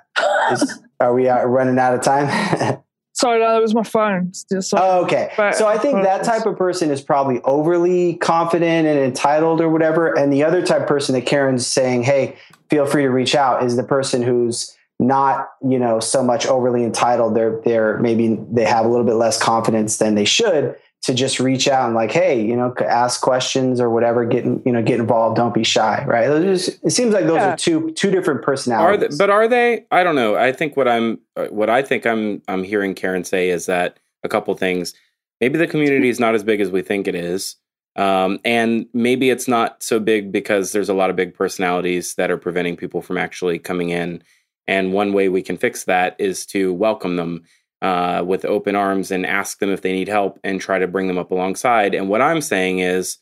is, are we out, running out of time? Sorry, that was my phone. Oh, okay. But, so I think that type of person is probably overly confident and entitled or whatever. And the other type of person that Karen's saying, hey, feel free to reach out is the person who's not, you know, so much overly entitled. They're they're maybe they have a little bit less confidence than they should to just reach out and like, hey, you know, ask questions or whatever, get you know, get involved. Don't be shy, right? Just, it seems like those yeah. are two two different personalities. Are they, but are they? I don't know. I think what I'm uh, what I think I'm I'm hearing Karen say is that a couple things. Maybe the community is not as big as we think it is. Um, and maybe it's not so big because there's a lot of big personalities that are preventing people from actually coming in. And one way we can fix that is to welcome them uh, with open arms and ask them if they need help and try to bring them up alongside. And what I'm saying is,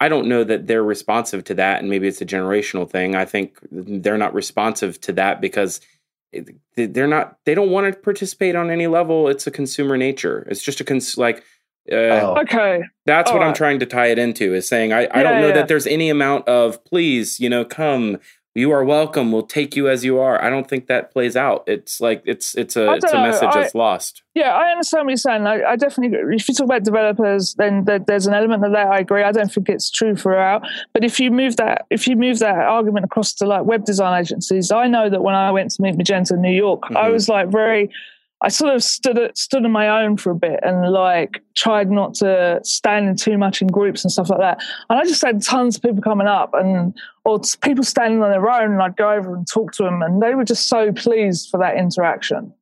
I don't know that they're responsive to that, and maybe it's a generational thing. I think they're not responsive to that because they're not. They don't want to participate on any level. It's a consumer nature. It's just a cons like. Uh, oh. Okay, that's All what right. I'm trying to tie it into. Is saying I, I yeah, don't know yeah. that there's any amount of please, you know, come you are welcome. We'll take you as you are. I don't think that plays out. It's like it's it's a it's a know. message I, that's lost. Yeah i understand what you're saying. I, I definitely if you talk about developers then there's an element of that. I agree. I don't think it's true throughout. But if you move that if you move that argument across to like web design agencies i know that when i went to meet magento in new york mm-hmm. i was like very I sort of stood stood on my own for a bit and like tried not to stand in too much in groups and stuff like that. And I just had tons of people coming up and or people standing on their own, and I'd go over and talk to them, and they were just so pleased for that interaction,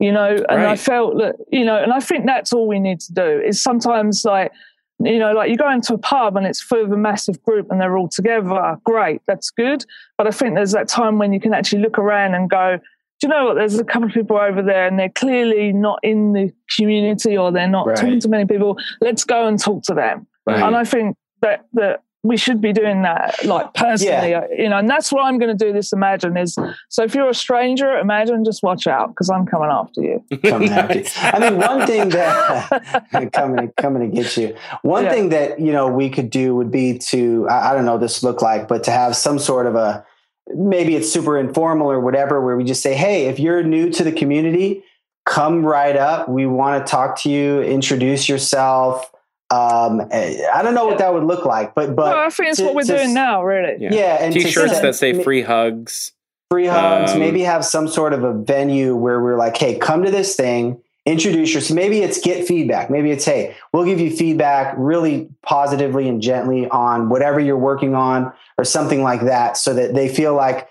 you know. And right. I felt that you know, and I think that's all we need to do is sometimes like you know, like you go into a pub and it's full of a massive group and they're all together. Great, that's good. But I think there's that time when you can actually look around and go, do you know what? There's a couple of people over there and they're clearly not in the community or they're not right. talking to many people. Let's go and talk to them. Right. And I think that, that we should be doing that like personally yeah. you know and that's what i'm going to do this imagine is so if you're a stranger imagine just watch out because i'm coming after you coming after you. i mean one thing that coming coming to get you one yeah. thing that you know we could do would be to I, I don't know this look like but to have some sort of a maybe it's super informal or whatever, where we just say, hey, if you're new to the community, come right up. We want to talk to you, introduce yourself. Um, eh, I don't know what that would look like, but but well, I think it's what we're to, doing now, really. Yeah, yeah and t-shirts to, that say free hugs, free hugs. Um, maybe have some sort of a venue where we're like, hey, come to this thing introduce yourself. Maybe it's get feedback. Maybe it's, hey, we'll give you feedback really positively and gently on whatever you're working on or something like that so that they feel like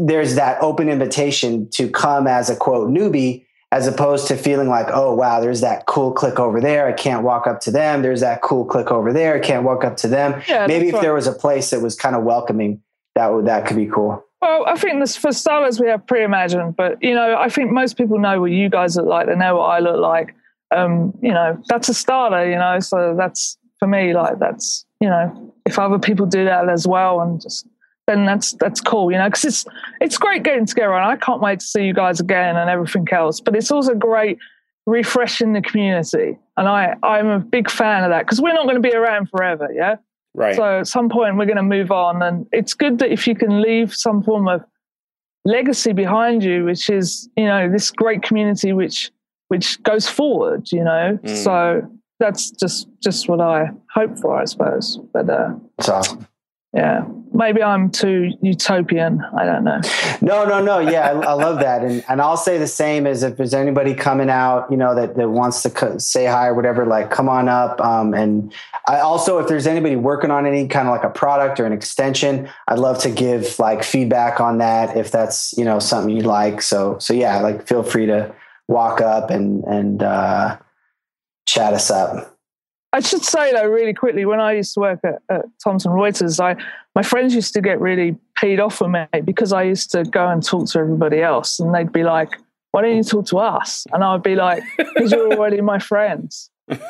there's that open invitation to come as a quote newbie as opposed to feeling like, oh, wow, there's that cool click over there. I can't walk up to them. There's that cool click over there. I can't walk up to them. Yeah, Maybe if right. there was a place that was kind of welcoming, that would, that could be cool. Well, I think this, for starters, we have pre-imagined, but you know, I think most people know what you guys look like. They know what I look like. Um, you know, that's a starter. You know, so that's for me. Like that's you know, if other people do that as well, and just then that's that's cool. You know, because it's it's great getting together, and I can't wait to see you guys again and everything else. But it's also great refreshing the community, and I I'm a big fan of that because we're not going to be around forever. Yeah. Right. So at some point we're going to move on, and it's good that if you can leave some form of legacy behind you, which is you know this great community which which goes forward. You know, mm. so that's just just what I hope for, I suppose. But uh, awesome. Yeah. Maybe I'm too utopian. I don't know. No, no, no. Yeah, I, I, love that, and and I'll say the same as if there's anybody coming out, you know, that that wants to co- say hi or whatever, like come on up. Um, and I also, if there's anybody working on any kind of like a product or an extension, I'd love to give like feedback on that if that's you know something you'd like. So so yeah, like feel free to walk up and and uh, chat us up. I should say though, really quickly, when I used to work at, at Thomson Reuters, I my friends used to get really paid off with me because I used to go and talk to everybody else, and they'd be like, "Why don't you talk to us?" And I would be like, "Because you're already my friends." and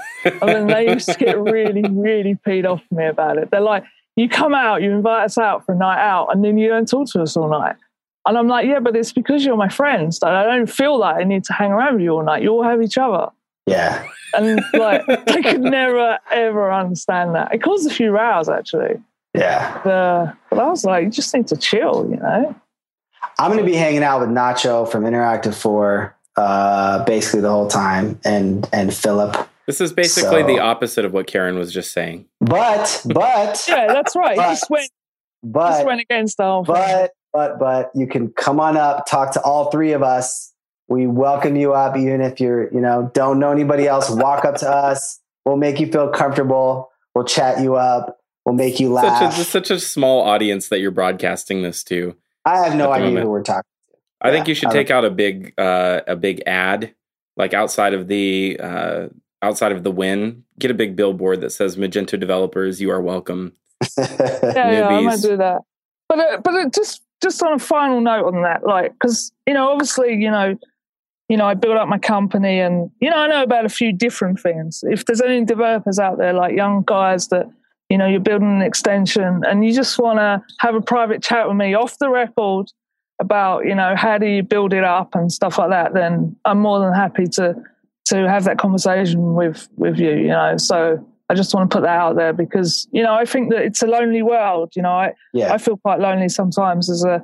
then they used to get really, really paid off with me about it. They're like, "You come out, you invite us out for a night out, and then you don't talk to us all night." And I'm like, "Yeah, but it's because you're my friends that I don't feel that I need to hang around with you all night. You all have each other." Yeah. And like I could never ever understand that. It caused a few rows actually. Yeah. But, uh, but I was like, you just need to chill, you know. I'm going to be hanging out with Nacho from Interactiv4 uh, basically the whole time, and and Philip. This is basically so, the opposite of what Karen was just saying. But but yeah, that's right. But, just went. But just went against the whole. But but but you can come on up, talk to all three of us we welcome you up, even if you're, you know, don't know anybody else. Walk up to us. We'll make you feel comfortable. We'll chat you up. We'll make you laugh. Such a, such a small audience that you're broadcasting this to. I have no idea moment. who we're talking to. I yeah, think you should take out a big uh, a big ad, like outside of the uh, outside of the win. Get a big billboard that says Magento developers, you are welcome. yeah, yeah, I might do that. But uh, but it just just on a final note on that, like because you know obviously you know you know, I built up my company and, you know, I know about a few different things. If there's any developers out there, like young guys that, you know, you're building an extension and you just want to have a private chat with me off the record about, you know, how do you build it up and stuff like that, then I'm more than happy to to have that conversation with with you, you know. So I just want to put that out there because, you know, I think that it's a lonely world. You know, I yeah. I feel quite lonely sometimes as a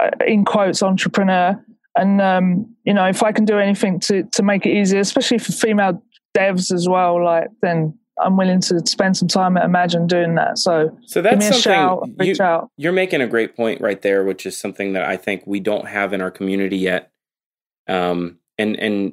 uh, in quotes entrepreneur and um, you know, if I can do anything to to make it easier, especially for female devs as well, like then I'm willing to spend some time at Imagine doing that. So, so that's something shout, you, out. you're making a great point right there, which is something that I think we don't have in our community yet. Um, and and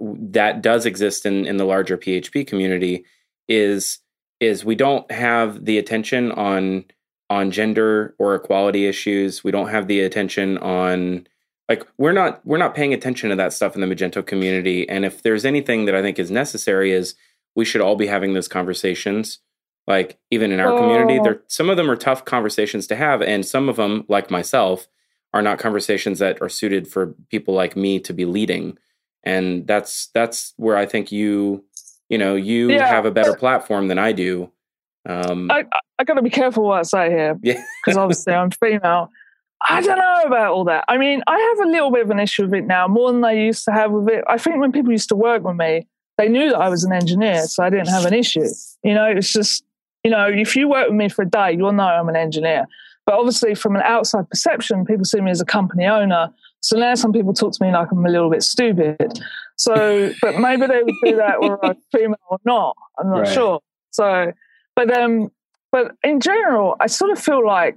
that does exist in in the larger PHP community is is we don't have the attention on on gender or equality issues. We don't have the attention on like we're not we're not paying attention to that stuff in the magento community. And if there's anything that i think is necessary is we should all be having those conversations like even in our oh. community there some of them are tough conversations to have and some of them like myself are not conversations that are suited for people like me to be leading. And that's that's where i think you you know you yeah. have a better platform than i do. Um i i gotta be careful what i say here. Yeah. Because obviously i'm female I don't know about all that. I mean, I have a little bit of an issue with it now, more than I used to have with it. I think when people used to work with me, they knew that I was an engineer, so I didn't have an issue. You know, it's just, you know, if you work with me for a day, you'll know I'm an engineer. But obviously, from an outside perception, people see me as a company owner. So now some people talk to me like I'm a little bit stupid. So, but maybe they would do that whether I'm female or not. I'm not right. sure. So, but um, but in general, I sort of feel like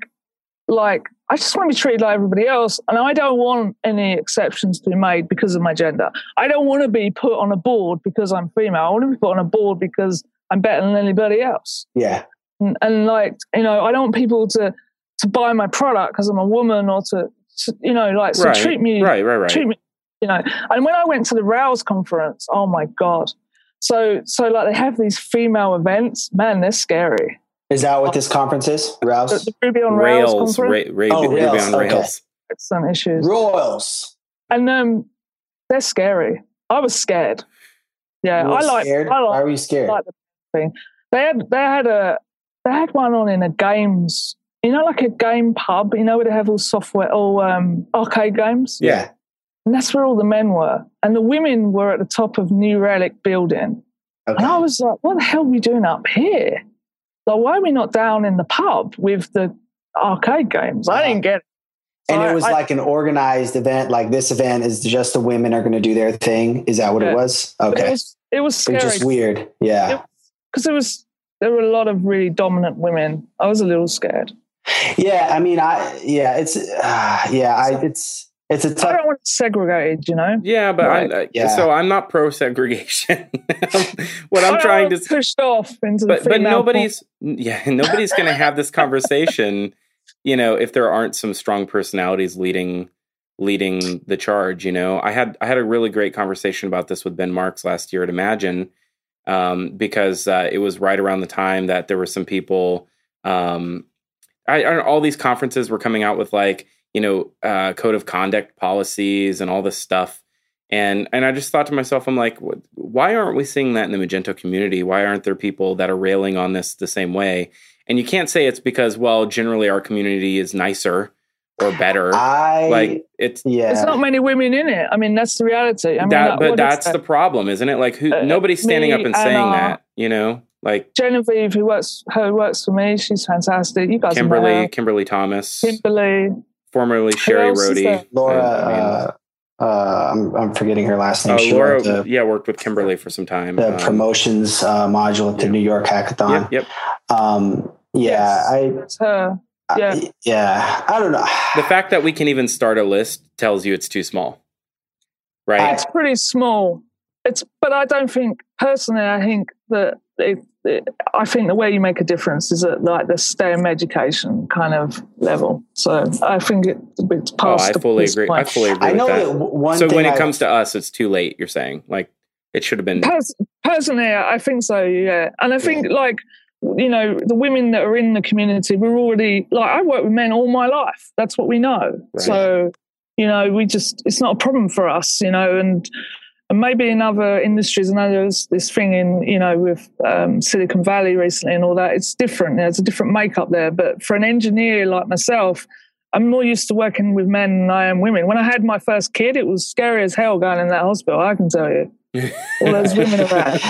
like I just want to be treated like everybody else. And I don't want any exceptions to be made because of my gender. I don't want to be put on a board because I'm female. I want to be put on a board because I'm better than anybody else. Yeah. And, and like, you know, I don't want people to to buy my product because I'm a woman or to, to you know, like, so right. treat me, right, right, right. treat me, you know. And when I went to the Rails conference, oh my God. So, so like they have these female events, man, they're scary. Is that what this conference is? Rails? The, the Ruby on Rails, Rails Ra- Ra- oh, Ruby Rails. on Rails. Okay. Some issues. Royals. And um, they're scary. I was scared. Yeah, I like. Scared? I like. Why were you scared? Like the thing. They had they had a they had one on in a games. You know, like a game pub. You know, where they have all software, all um, arcade games. Yeah. And that's where all the men were, and the women were at the top of New Relic building. Okay. And I was like, "What the hell are we doing up here?" So why are we not down in the pub with the arcade games? I didn't get it. And it was I, like an organized event. Like this event is just the women are going to do their thing. Is that what yeah. it was? Okay. It was, it was scary. It was just weird. Yeah. Because it, it was, there were a lot of really dominant women. I was a little scared. Yeah, I mean, I yeah, it's uh, yeah, I it's it's a tough. I don't want it segregated, you know. Yeah, but Right. I'm, uh, Yeah. so I'm not pro segregation. what I'm I don't trying to it pushed off into the but but female nobody's yeah nobody's going to have this conversation you know if there aren't some strong personalities leading leading the charge you know i had i had a really great conversation about this with ben marks last year at imagine um, because uh, it was right around the time that there were some people um, I, I, all these conferences were coming out with like you know uh, code of conduct policies and all this stuff and and I just thought to myself, I'm like, why aren't we seeing that in the Magento community? Why aren't there people that are railing on this the same way? And you can't say it's because, well, generally our community is nicer or better. I like it's There's yeah. not many women in it. I mean, that's the reality. I mean, that, like, but what is that's that? the problem, isn't it? Like who Uh, nobody's standing up and and, saying uh, that, you know, like Genevieve, who works, who works for me. She's fantastic. You guys know Kimberly, her. Kimberly Thomas, Kimberly. Formerly Sherry else is Rhodey. there? Laura, I mean, uh, uh, I'm, I'm forgetting her last name. uh, She Laura, the, yeah, worked with Kimberly for some time. the Um, promotions uh, module at the yeah. New York Hackathon. Yep, yep. Um, yeah, Yes, I, It's her. Yeah. I, yeah, I don't know. The fact that we can even start a list tells you it's too small, right? It's pretty small. It's, but I don't think personally. I think that it, it, I think the way you make a difference is at like the STEM education kind of level. So I think it, it's oh, past. I the- fully this agree. I point. fully agree I know with that that. one. so thing when it I- comes to us, it's too late. You're saying like it should have been. Pers- personally, I think so. Yeah, and I think like you know the women that are in the community, we're already like I work with men all my life. That's what we know. Right. So you know, we just it's not a problem for us. You know, and and maybe in other industries, and know there's this thing in you know with um, Silicon Valley recently and all that. It's different. There's a different makeup there. But for an engineer like myself. I'm more used to working with men than I am women. When I had my first kid, it was scary as hell going in that hospital. I can tell you. All those women around.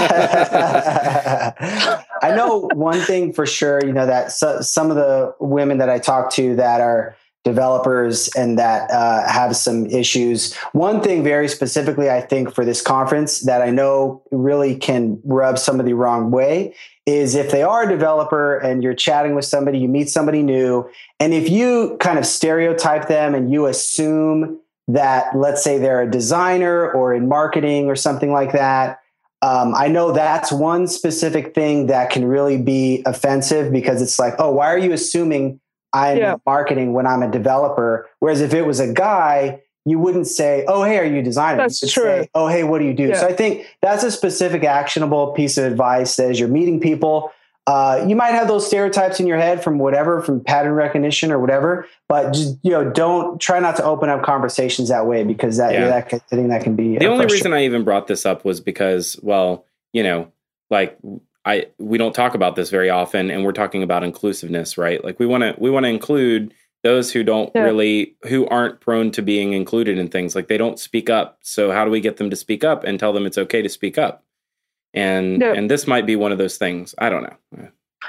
I know one thing for sure, you know, that so, some of the women that I talk to that are developers and that uh, have some issues. One thing very specifically, I think for this conference that I know really can rub somebody the wrong way is if they are a developer and you're chatting with somebody, you meet somebody new, and if you kind of stereotype them and you assume that, let's say they're a designer or in marketing or something like that, um, I know that's one specific thing that can really be offensive because it's like, oh, why are you assuming I'm Yeah. marketing when I'm a developer? Whereas if it was a guy, you wouldn't say, oh, hey, are you a designer? That's you would true. Say, oh, hey, what do you do? Yeah. So I think that's a specific actionable piece of advice that as you're meeting people. Uh, you might have those stereotypes in your head from whatever, from pattern recognition or whatever, but just you know, don't try not to open up conversations that way because that, Yeah. that I think that can be the only reason I even brought this up was because, well, you know, like I we don't talk about this very often, and we're talking about inclusiveness, right? Like we want to we want to include those who don't Yeah. really who aren't prone to being included in things like they don't speak up so how do we get them to speak up and tell them it's okay to speak up and Yeah. and this might be one of those things i don't know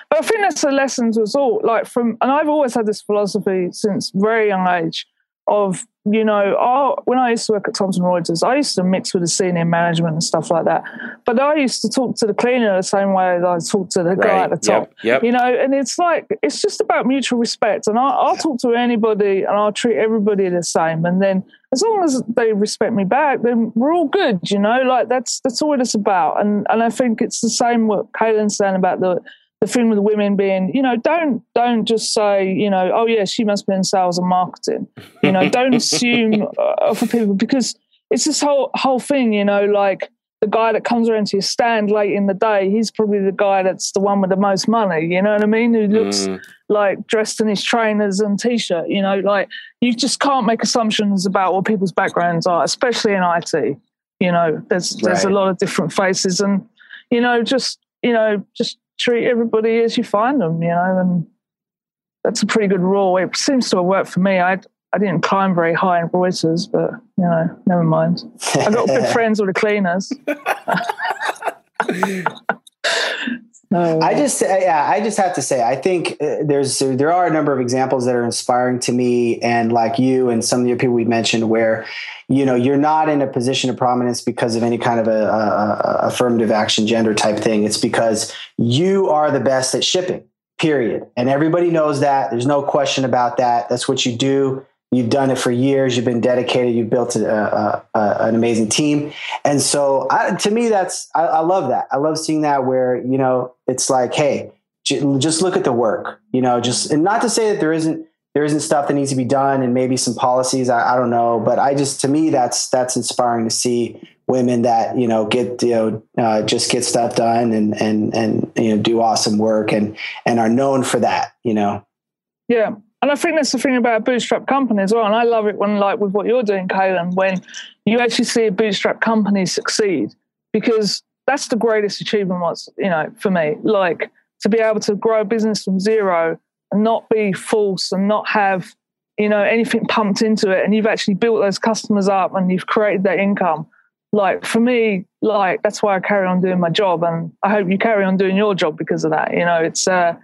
But I think that's a lesson to us all. Like from, and I've always had this philosophy since very young age of, you know, our, when I used to work at Thomson Reuters, I used to mix with the senior management and stuff like that. But I used to talk to the cleaner the same way as I talk to the guy at the top. yep yep You know, and it's like it's just about mutual respect. And I'll, I'll talk to anybody, and I'll treat everybody the same. And then, as long as they respect me back, then we're all good. You know, like that's that's all it's about. And and I think it's the same what Kalen's saying about the the thing with the women being, you know, don't don't just say, you know, oh yeah, she must be in sales and marketing. You know, don't assume uh, for people because it's this whole whole thing. You know, like the guy that comes around to your stand late in the day, he's probably the guy that's the one with the most money. You know what I mean? Who looks Mm, like dressed in his trainers and t-shirt. You know, like you just can't make assumptions about what people's backgrounds are, especially in IT. You know, there's there's a lot of different faces, and you know, just you know, just treat everybody as you find them. You know, and that's a pretty good rule. It seems to have worked for me. I I didn't climb very high in Reuters, but you know, never mind. I got good friends with the cleaners. No. I just, yeah, I just have to say, I think uh, there's there are a number of examples that are inspiring to me, and like you and some of the people we mentioned, where you know you're not in a position of prominence because of any kind of a, a, a affirmative action gender type thing. It's because you are the best at shipping. period. And everybody knows that. There's no question about that. That's what you do. You've done it for years. You've been dedicated. You've built a, a, a, an amazing team. And so I, to me, that's, I, I love that. I love seeing that where, you know, it's like, hey, just look at the work, you know, just, and not to say that there isn't, there isn't stuff that needs to be done and maybe some policies. I, I don't know, but I just, to me, that's, that's inspiring to see women that you know get you know uh, just get stuff done and and and you know do awesome work and and are known for that you know yeah and I think that's the thing about a bootstrap company as well. And I love it when, like, with what you're doing, Kalen, when you actually see a bootstrap company succeed, because that's the greatest achievement. What's you know for me, like to be able to grow a business from zero and not be false and not have you know anything pumped into it, and you've actually built those customers up and you've created that income like for me, like that's why I carry on doing my job, and I hope you carry on doing your job because of that. You know, it's uh,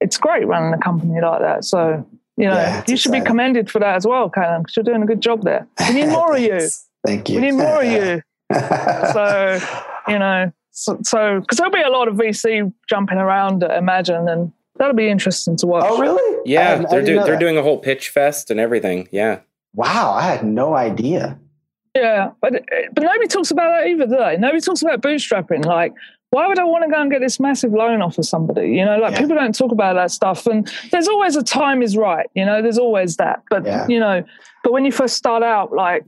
it's great running a company like that. So you know, yeah, you should exciting. be commended for that as well, Kalen, because you're doing a good job there. We need more of you. Thank you. We need more of you. so you know, so because there'll be a lot of VC jumping around at Imagine, and that'll be interesting to watch. Oh, really? Yeah, they're do, they're doing a whole pitch fest and everything. Yeah. Wow, I had no idea. Yeah, but but nobody talks about that either, do they? Nobody talks about bootstrapping. Like, why would I want to go and get this massive loan off of somebody? You know, like yeah. people don't talk about that stuff. And there's always a time is right. You know, there's always that. But yeah. you know, but when you first start out, like,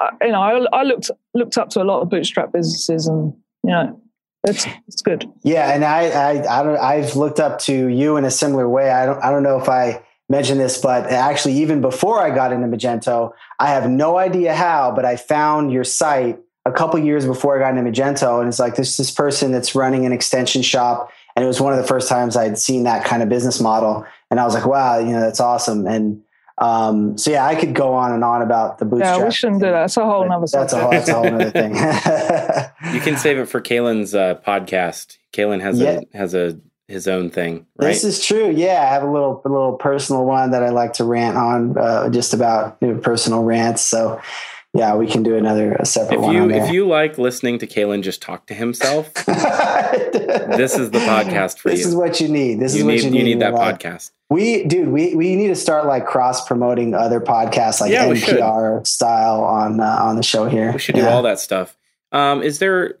uh, you know, I, I looked looked up to a lot of bootstrap businesses, and you know, it's it's good. Yeah, and I I, I don't I've looked up to you in a similar way. I don't I don't know if I mentioned this, but actually, even before I got into Magento, I have no idea how, but I found your site a couple years before I got into Magento, and it's like this this person that's running an extension shop, and it was one of the first times I'd seen that kind of business model, and I was like, wow, you know, that's awesome, and um, so yeah, I could go on and on about the bootstrap. Yeah, we shouldn't do that. That's a whole other. That's a whole. That's a whole other thing. you can save it for Kalen's uh, podcast. Kalen has yeah. a has a his own thing. Right? This is true. Yeah, I have a little a little personal one that I like to rant on, uh, just about you know, personal rants. So yeah, we can do another a separate if one. You, if you like listening to Kalen just talk to himself, this is the podcast for this you. This is what you need. This you is need, what you need. You need that podcast. We, dude, we we need to start like cross promoting other podcasts, like yeah, NPR style on uh, on the show here. We should do all that stuff. Um, is there,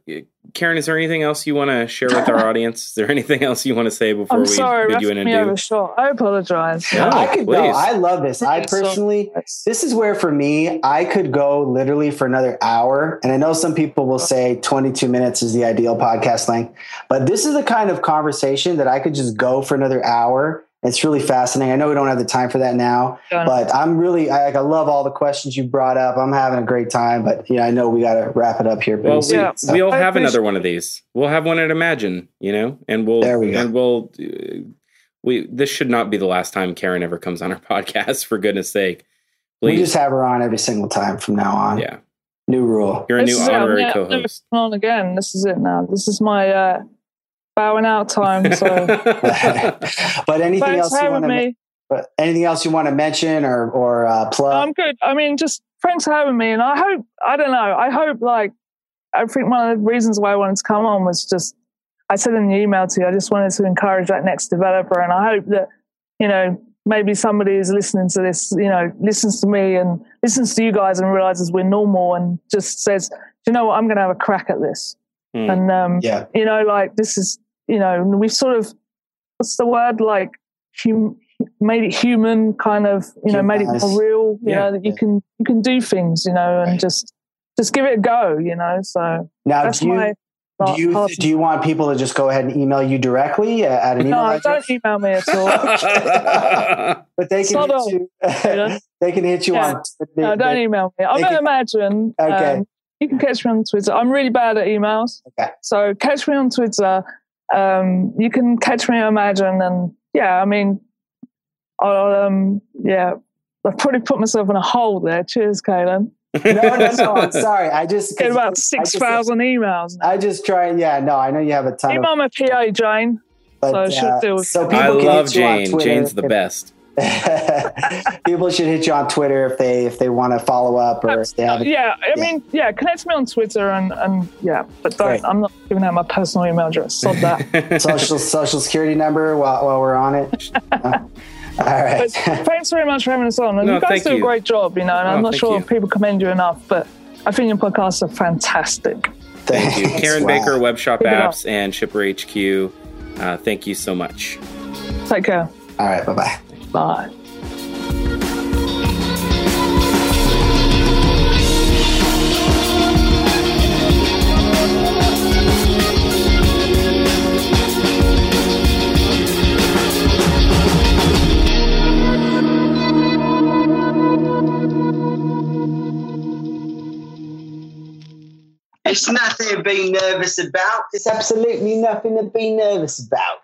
Karen? Is there anything else you want to share with our audience? Is there anything else you want to say before I'm we sorry, bid you in and do? Short. I apologize. No, I could please. go. I love this. I personally, this is where for me, I could go literally for another hour. And I know some people will say 22 minutes is the ideal podcast length, but this is the kind of conversation that I could just go for another hour it's really fascinating. I know we don't have the time for that now, but I'm really I, I love all the questions you brought up. I'm having a great time, but yeah, I know we got to wrap it up here. Well, we, yeah. so. we'll have another one of these. We'll have one at Imagine, you know, and we'll there we go. and we'll uh, we this should not be the last time Karen ever comes on our podcast. For goodness sake, Please. we just have her on every single time from now on. Yeah, new rule. You're a this new honorary co-host. On again. This is it now. This is my. uh bowing out time. So, but anything else you want to? But anything else you want to mention or or uh, plug? I'm good. I mean, just thanks for having me, and I hope I don't know. I hope like I think one of the reasons why I wanted to come on was just I said in the email to you, I just wanted to encourage that next developer, and I hope that you know maybe somebody is listening to this, you know, listens to me and listens to you guys and realizes we're normal and just says, you know what, I'm going to have a crack at this. Mm. And um, yeah. you know, like this is you know, we've sort of what's the word like hum, made it human, kind of, you know, made it more real. You yeah. know, that you can you can do things, you know, and just just give it a go, you know. So now, that's do you, my. Do you do you want people to just go ahead and email you directly at an email no, address? don't email me at all. but they can hit you. they can hit you yeah. on. They, no, don't they, email me. I'm to imagine. Okay. Um, you can catch me on Twitter. I'm really bad at emails. Okay. So catch me on Twitter um, you can catch me, I imagine, and yeah, I mean, I'll um, yeah, I've probably put myself in a hole there. Cheers, Kalen. no, no, no. I'm sorry. I just get about six thousand emails. I just try. Yeah, no, I know you have a ton. Email of, my PA, Jane. But, so uh, she'll deal with. So I love Jane. Jane's the best. People should hit you on Twitter if they if they want to follow up or if they have. A, yeah, I yeah. mean, yeah, connect me on Twitter and and yeah, but don't. Great. I'm not giving out my personal email address. Sod that. social social security number while while we're on it. Uh, all right. But thanks very much for having us on. And no, you guys do you. a great job, you know, and oh, I'm not sure if people commend you enough, but I think your podcasts are fantastic. Thank you. Karen wow. Baker, WebShopApps, and ShipperHQ. Uh, thank you so much. Take care. All right. Bye-bye. Bye. It's nothing to be nervous about. It's absolutely nothing to be nervous about.